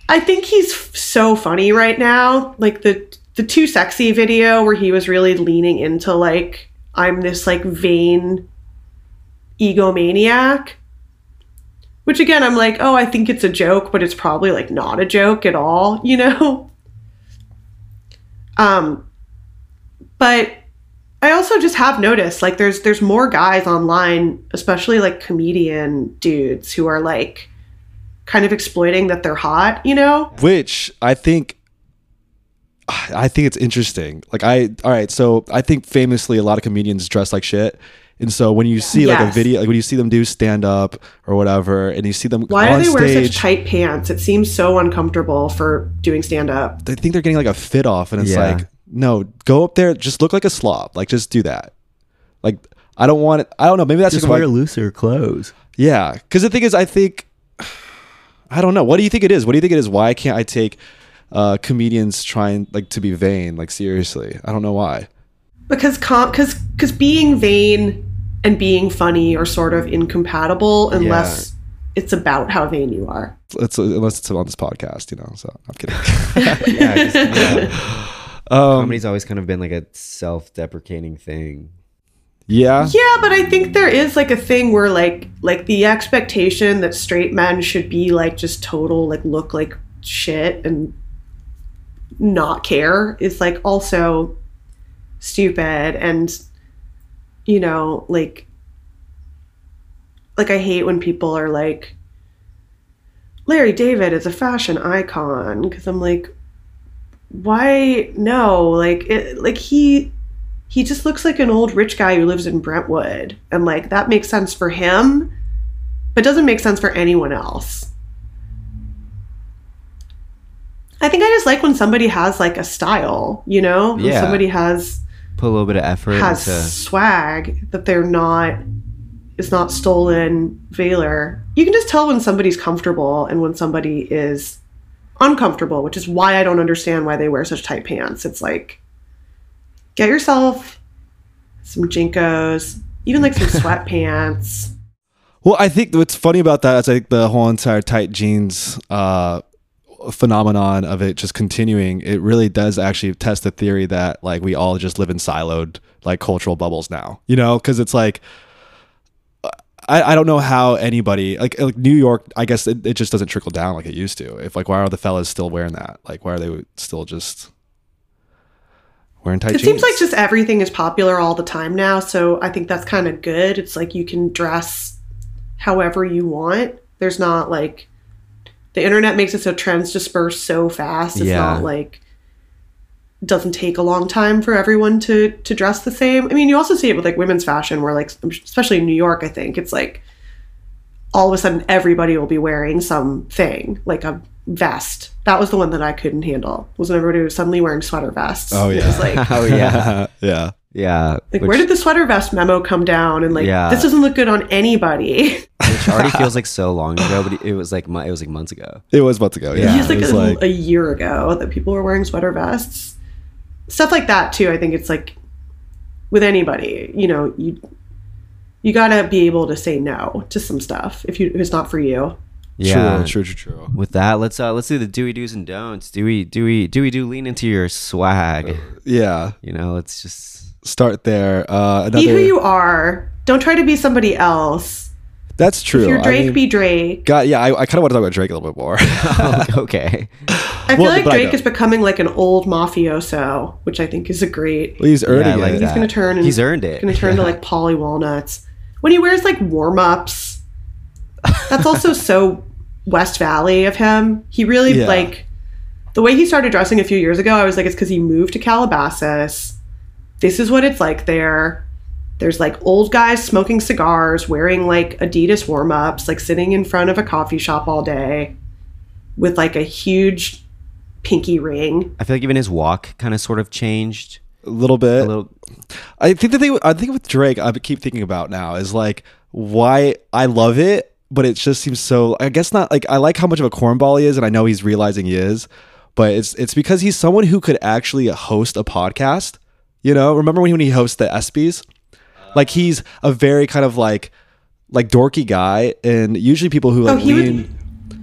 I think he's f- so funny right now. Like the the too sexy video where he was really leaning into like I'm this like vain egomaniac. Which again, I'm like, oh, I think it's a joke, but it's probably like not a joke at all, you know? Um but I also just have noticed like there's there's more guys online, especially like comedian dudes who are like kind of exploiting that they're hot, you know? Which I think I think it's interesting. Like I all right, so I think famously a lot of comedians dress like shit. And so when you see like a video like when you see them do stand up or whatever and you see them Why on do they wear such tight pants? It seems so uncomfortable for doing stand up. they think they're getting like a fit off and it's Yeah. like no, go up there just look like a slob. Like just do that. Like I don't want it I don't know, maybe that's Just like wear my- looser clothes. Yeah, because the thing is, I think I don't know. What do you think it is? What do you think it is? Why can't I take uh, comedians trying like to be vain like seriously? I don't know why. Because com- cause, cause being vain and being funny are sort of incompatible unless it's about how vain you are. It's, unless it's on this podcast, you know. So I'm kidding. Yeah, 'cause, yeah. Um, comedy's always kind of been like a self-deprecating thing. yeah, Yeah, but I think there is like a thing where like like the expectation that straight men should be like just total like look like shit and not care is like also stupid and you know like like I hate when people are like Larry David is a fashion icon because I'm like why no like it like he he just looks like an old rich guy who lives in Brentwood. And like that makes sense for him, but doesn't make sense for anyone else. I think I just like when somebody has like a style, you know? When Yeah. somebody has Put a little bit of effort has into swag that they're not it's not stolen valor. You can just tell when somebody's comfortable and when somebody is uncomfortable, which is why I don't understand why they wear such tight pants. It's like get yourself some JNCOs, even like some sweatpants. Well, I think what's funny about that is I think the whole entire tight jeans uh, phenomenon of it just continuing. It really does actually test the theory that like we all just live in siloed like cultural bubbles now. You know, because it's like I, I don't know how anybody like like New York. I guess it, it just doesn't trickle down like it used to. If like why are the fellas still wearing that? Like why are they still just wearing tight It jeans? seems like just everything is popular all the time now, so I think that's kind of good. It's like you can dress however you want. There's not like the internet makes it so trends disperse so fast. It's Yeah. not like doesn't take a long time for everyone to to dress the same. I mean, you also see it with like women's fashion where like especially in New York, I think it's like all of a sudden everybody will be wearing something like a vest. That was the one that I couldn't handle. Was when everybody was suddenly wearing sweater vests. Oh, It yeah. was like oh yeah, yeah. yeah. like, which, where did the sweater vest memo come down? And like, Yeah. this doesn't look good on anybody. which already feels like so long ago, but it was like mo- it was like months ago. It was months ago. Yeah, Yeah. It's it like, was a, like a year ago that people were wearing sweater vests. Stuff like that too. I think it's like with anybody, you know, you you gotta be able to say no to some stuff if you if it's not for you. Yeah. true, true, true, true. With that, let's uh let's do the Dewy do's and don'ts. Dewy, Dewy, Dewy, do we do lean into your swag. Yeah, You know, let's just start there. Uh, another, Be who you are. Don't try to be somebody else. that's true. If you're I Drake, mean- be Drake. God, yeah, I, I kind of want to talk about Drake a little bit more. okay. I feel Well, like Drake is becoming like an old mafioso, which I think is a great Well, He's earning I like it. that. He's gonna turn. And, He's earned it. Gonna turn to like Paulie Walnuts when he wears like warm ups. That's also so West Valley of him. He really Yeah. like the way he started dressing a few years ago. I was like, it's because he moved to Calabasas. This is what it's like there. There's like old guys smoking cigars, wearing like Adidas warm ups, like sitting in front of a coffee shop all day with like a huge pinky ring. I feel like even his walk kind of sort of changed A little bit. a little. I think the thing I think with Drake, I keep thinking about now is like why I love it, but it just seems so. I guess not like I like how much of a cornball he is, and I know he's realizing he is, but it's it's because he's someone who could actually host a podcast. You know, remember when he, when he hosts the ESPYS? Like he's a very kind of like like dorky guy, and usually people who like Oh, he would-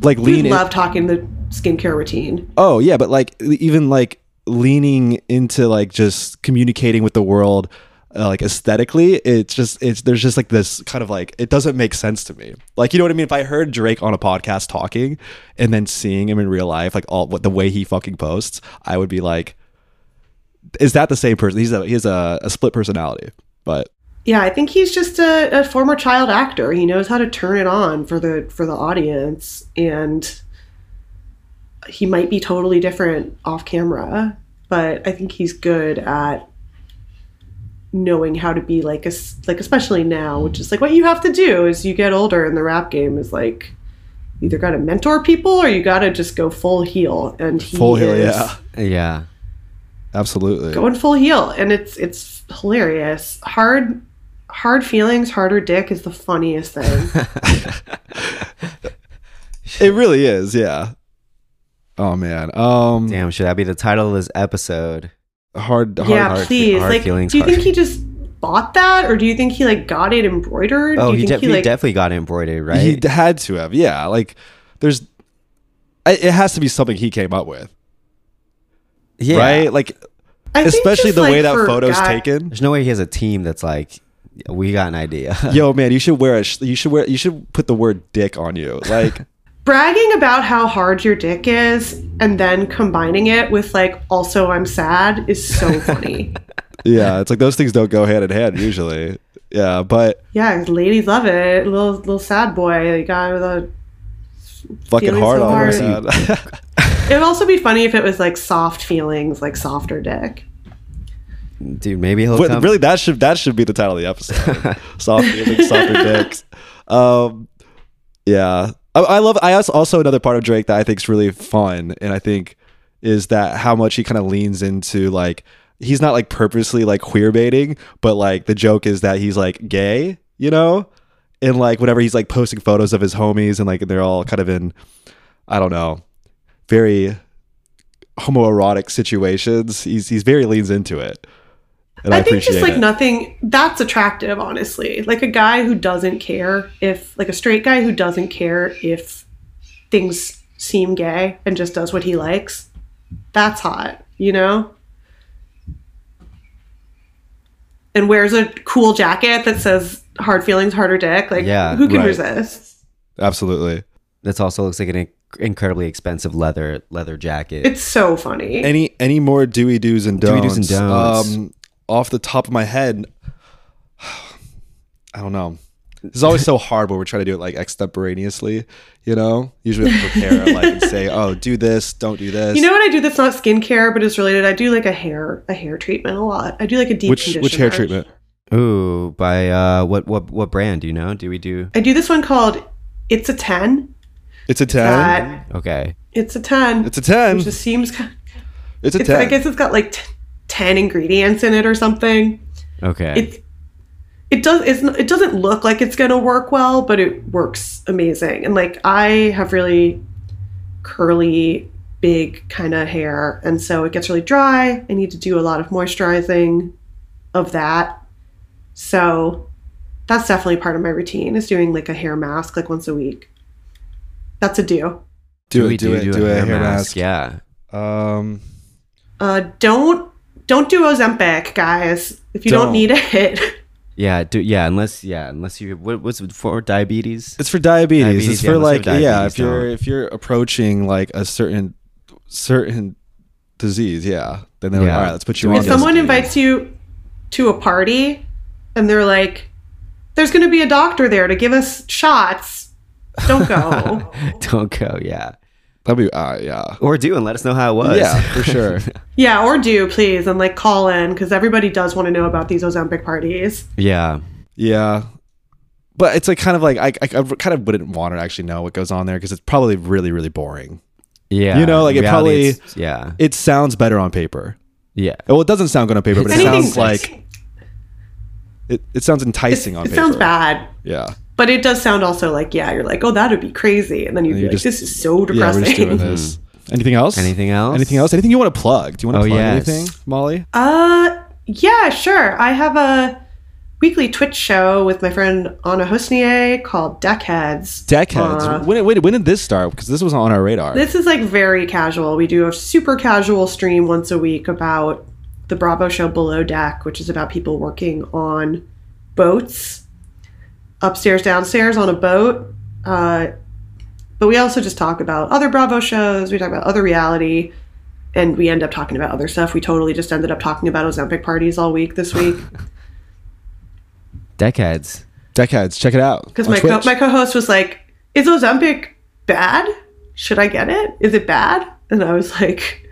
lean like We lean in, love talking the skincare routine. Oh yeah, but like even like leaning into like just communicating with the world uh, like aesthetically, it's just it's there's just like this kind of like it doesn't make sense to me. Like you know what I mean? If I heard Drake on a podcast talking and then seeing him in real life, like all what the way he fucking posts, I would be like, is that the same person? He's a he has a, a split personality, but Yeah, I think he's just a, a former child actor. He knows how to turn it on for the for the audience, and he might be totally different off camera, but I think he's good at knowing how to be like a like especially now, which is like what you have to do as you get older in the rap game is like either got to mentor people or you got to just go full heel, and he full heel, yeah, Yeah. absolutely. going full heel, and it's it's hilarious. Hard hard feelings, harder dick is the funniest thing. It really is, yeah. Oh man, um, Damn, should that be the title of this episode? hard, hard, yeah, hard please. hard like, feelings, do you hard- think he just bought that, or do you think he like got it embroidered? Oh, do you he, think de- he definitely got it embroidered, right? He had to have, yeah. Like, there's, it has to be something he came up with, yeah. right? Like, I especially just, the way that for photo's guy- taken. There's no way he has a team that's like, we got an idea. Yo, man, you should wear a, sh- you should wear, you should put the word "dick" on you. Like, bragging about how hard your dick is and then combining it with like also I'm sad is so funny. yeah, it's like those things don't go hand in hand usually. Yeah, but yeah, ladies love it. Little little sad boy, the guy with a. fucking hard so on hard. It would also be funny if it was like soft feelings, like softer dick. Dude, maybe he'll But come. really, that should that should be the title of the episode. Soft feelings, softer dicks. Um, yeah, I, I love. I also, also another part of Drake that I think is really fun, and I think is that how much he kind of leans into like he's not like purposely like queer baiting, but like the joke is that he's like gay, you know, and like whenever he's like posting photos of his homies and like they're all kind of in, I don't know, very homoerotic situations. He's he's very leans into it. And I, I, think just like it. nothing that's attractive, honestly. Like a guy who doesn't care if, like a straight guy who doesn't care if things seem gay and just does what he likes. That's hot, you know? And wears a cool jacket that says hard feelings, harder dick. Like, Yeah, who can right. resist? Absolutely. This also looks like an incredibly expensive leather leather jacket. It's so funny. Any any more Dewy do's and Dewy don'ts? do's and don'ts. Um, off the top of my head, I don't know. It's always so hard when we're trying to do it like extemporaneously. You know, usually we have to prepare like and say, "Oh, do this, don't do this." you know what I do that's not skincare but is related? I do like a hair a hair treatment a lot. I do like a deep which which hair treatment? Ooh, by uh, what what what brand do you know? Do we do? I do this one called It's a 10. It's a ten. That Okay, it's a 10. It's a ten. It just seems ki- It's a it's, ten. I guess it's got like t- 10 ingredients in it or something. okay. It it does it's, it doesn't look like it's going to work well, but it works amazing. And like I have really curly big kind of hair and so it gets really dry. I need to do a lot of moisturizing of that. So that's definitely part of my routine is doing like a hair mask like once a week. That's a do. do we it. Do it. Do, a hair mask. Yeah. Um. Uh, don't don't do Ozempic, guys. If you don't, Don't. need it, Yeah, do yeah, unless yeah, unless you what, was it for diabetes? It's for diabetes. Diabetes, it's yeah, for like have yeah, if you're if you're approaching like a certain certain disease, yeah, then they're like, all right, let's put you If on. if this." someone invites you to a party and they're like, "There's going to be a doctor there to give us shots," don't go. Don't go, yeah. That'd be uh, yeah, Or do and let us know how it was. yeah, for sure. yeah, or do please and like call in because everybody does want to know about these Ozempic parties. yeah. Yeah. But it's like kind of like I, I, I kind of wouldn't want to actually know what goes on there because it's probably really really boring. Yeah. You know, like, it reality, probably- yeah. It sounds better on paper. Yeah. Well, it doesn't sound good on paper, but it sounds like it, it sounds enticing on it paper. It sounds bad. Yeah. But it does sound also like, yeah, you're like, oh, that would be crazy. And then you'd And be you like, just- this is so depressing. Yeah, depressing. we're just doing this. Anything else? Anything else? Anything else? Anything you want to plug? Do you want to Oh, plug yes. anything, Molly? Uh, yeah, sure. I have a weekly Twitch show with my friend Anna Hossnieh called Deckheads. Deckheads. Uh, when, when, when did this start? Because this was on our radar. This is like very casual. We do a super casual stream once a week about the Bravo show Below Deck, which is about people working on boats, upstairs, downstairs on a boat. Uh, but we also just talk about other Bravo shows. We talk about other reality, and we end up talking about other stuff. We totally just ended up talking about Ozempic parties all week this week Deckheads. Deckheads. Check it out. because my co- my co-host was like, "Is Ozempic bad? Should I get it? Is it bad?" And I was like,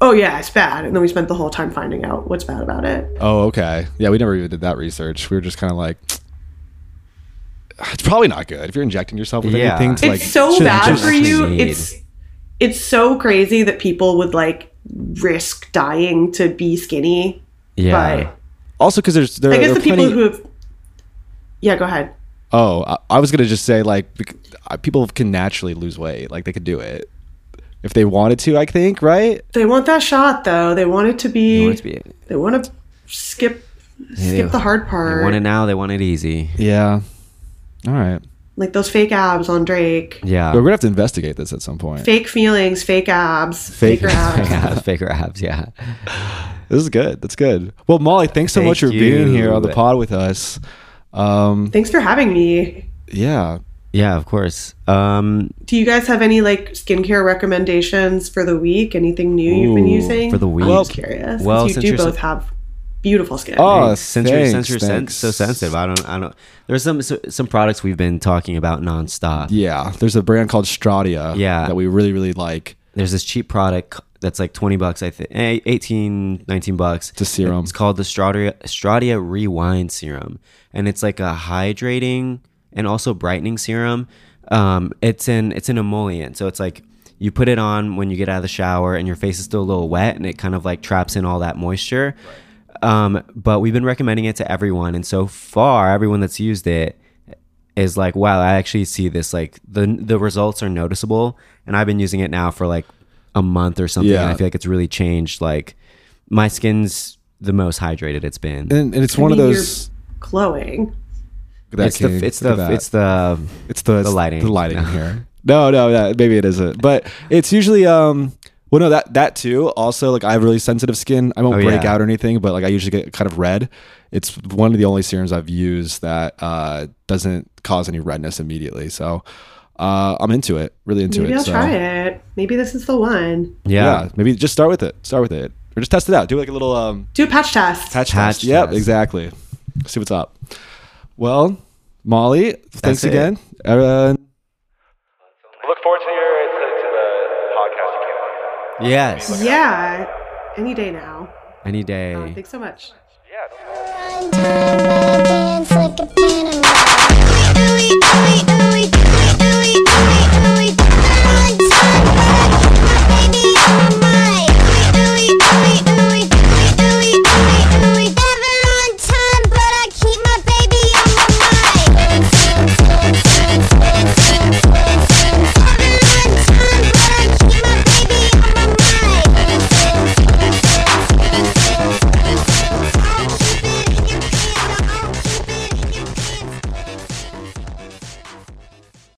"Oh yeah, it's bad." And then we spent the whole time finding out what's bad about it. Oh, okay. Yeah, we never even did that research. We were just kind of like, it's probably not good if you're injecting yourself with Yeah. anything. To, It's like, so bad for you. need. It's it's so crazy that people would like risk dying to be skinny. Yeah. But Also, because there's there, I guess there the are people plenty- who have yeah, go ahead. Oh, I, I was gonna just say like uh, people can naturally lose weight. Like they could do it if they wanted to. I think, right? They want that shot though. They want it to be. They want to be- They want to skip skip they- the hard part. They want it now. They want it easy. Yeah. All right. like those fake abs on Drake. Yeah. But we're gonna have to investigate this at some point. Fake feelings, fake abs, Fake- faker abs. yeah. Faker abs. Yeah. This is good. That's good. Well, Molly, thanks so Thank much for being here on the pod with us. Um, Thanks for having me. yeah. Yeah. Of course. Um, Do you guys have any like skincare recommendations for the week? Anything new you've been using for the week? I'm Well- just curious. well, since since you do both so- have beautiful skin. Oh, Thanks. since you're, thanks, sen- so sensitive, I don't, I don't. There's some so- some products we've been talking about nonstop. Yeah. There's a brand called Stratia. Yeah. That we really, really like. There's this cheap product that's like 20 bucks, I think, 18, 19 bucks. It's a serum. It's called the Stratia Stratia Rewind Serum, and it's like a hydrating and also brightening serum. Um, it's an it's an emollient, so it's like you put it on when you get out of the shower and your face is still a little wet, and it kind of like traps in all that moisture. Um, but we've been recommending it to everyone, and so far, everyone that's used it is like, wow, I actually see this. Like the the results are noticeable, and I've been using it now for like a month or something, Yeah. and I feel like it's really changed. Like my skin's the most hydrated it's been. And, and it's I one of mean, you're those. glowing. Look at that it's the it's Look at the it's the It's the, the lighting. The lighting No. here. No, no, that maybe it isn't. But it's usually um well no that that too. Also like I have really sensitive skin. I won't Oh, break yeah. out or anything, but like I usually get kind of red. It's one of the only serums I've used that uh doesn't cause any redness immediately. So uh I'm into it. Really into Maybe it. I'll so, try it. Maybe this is the one. yeah. Yeah. Maybe just start with it. Start with it. Or just test it out. Do like a little um Do a patch test. patch, Patch test. Yep, exactly. See what's up. Well, Molly, thanks it. again. Uh, Yes. Yeah. Any day now. Any day. Uh, thanks so much. Yeah.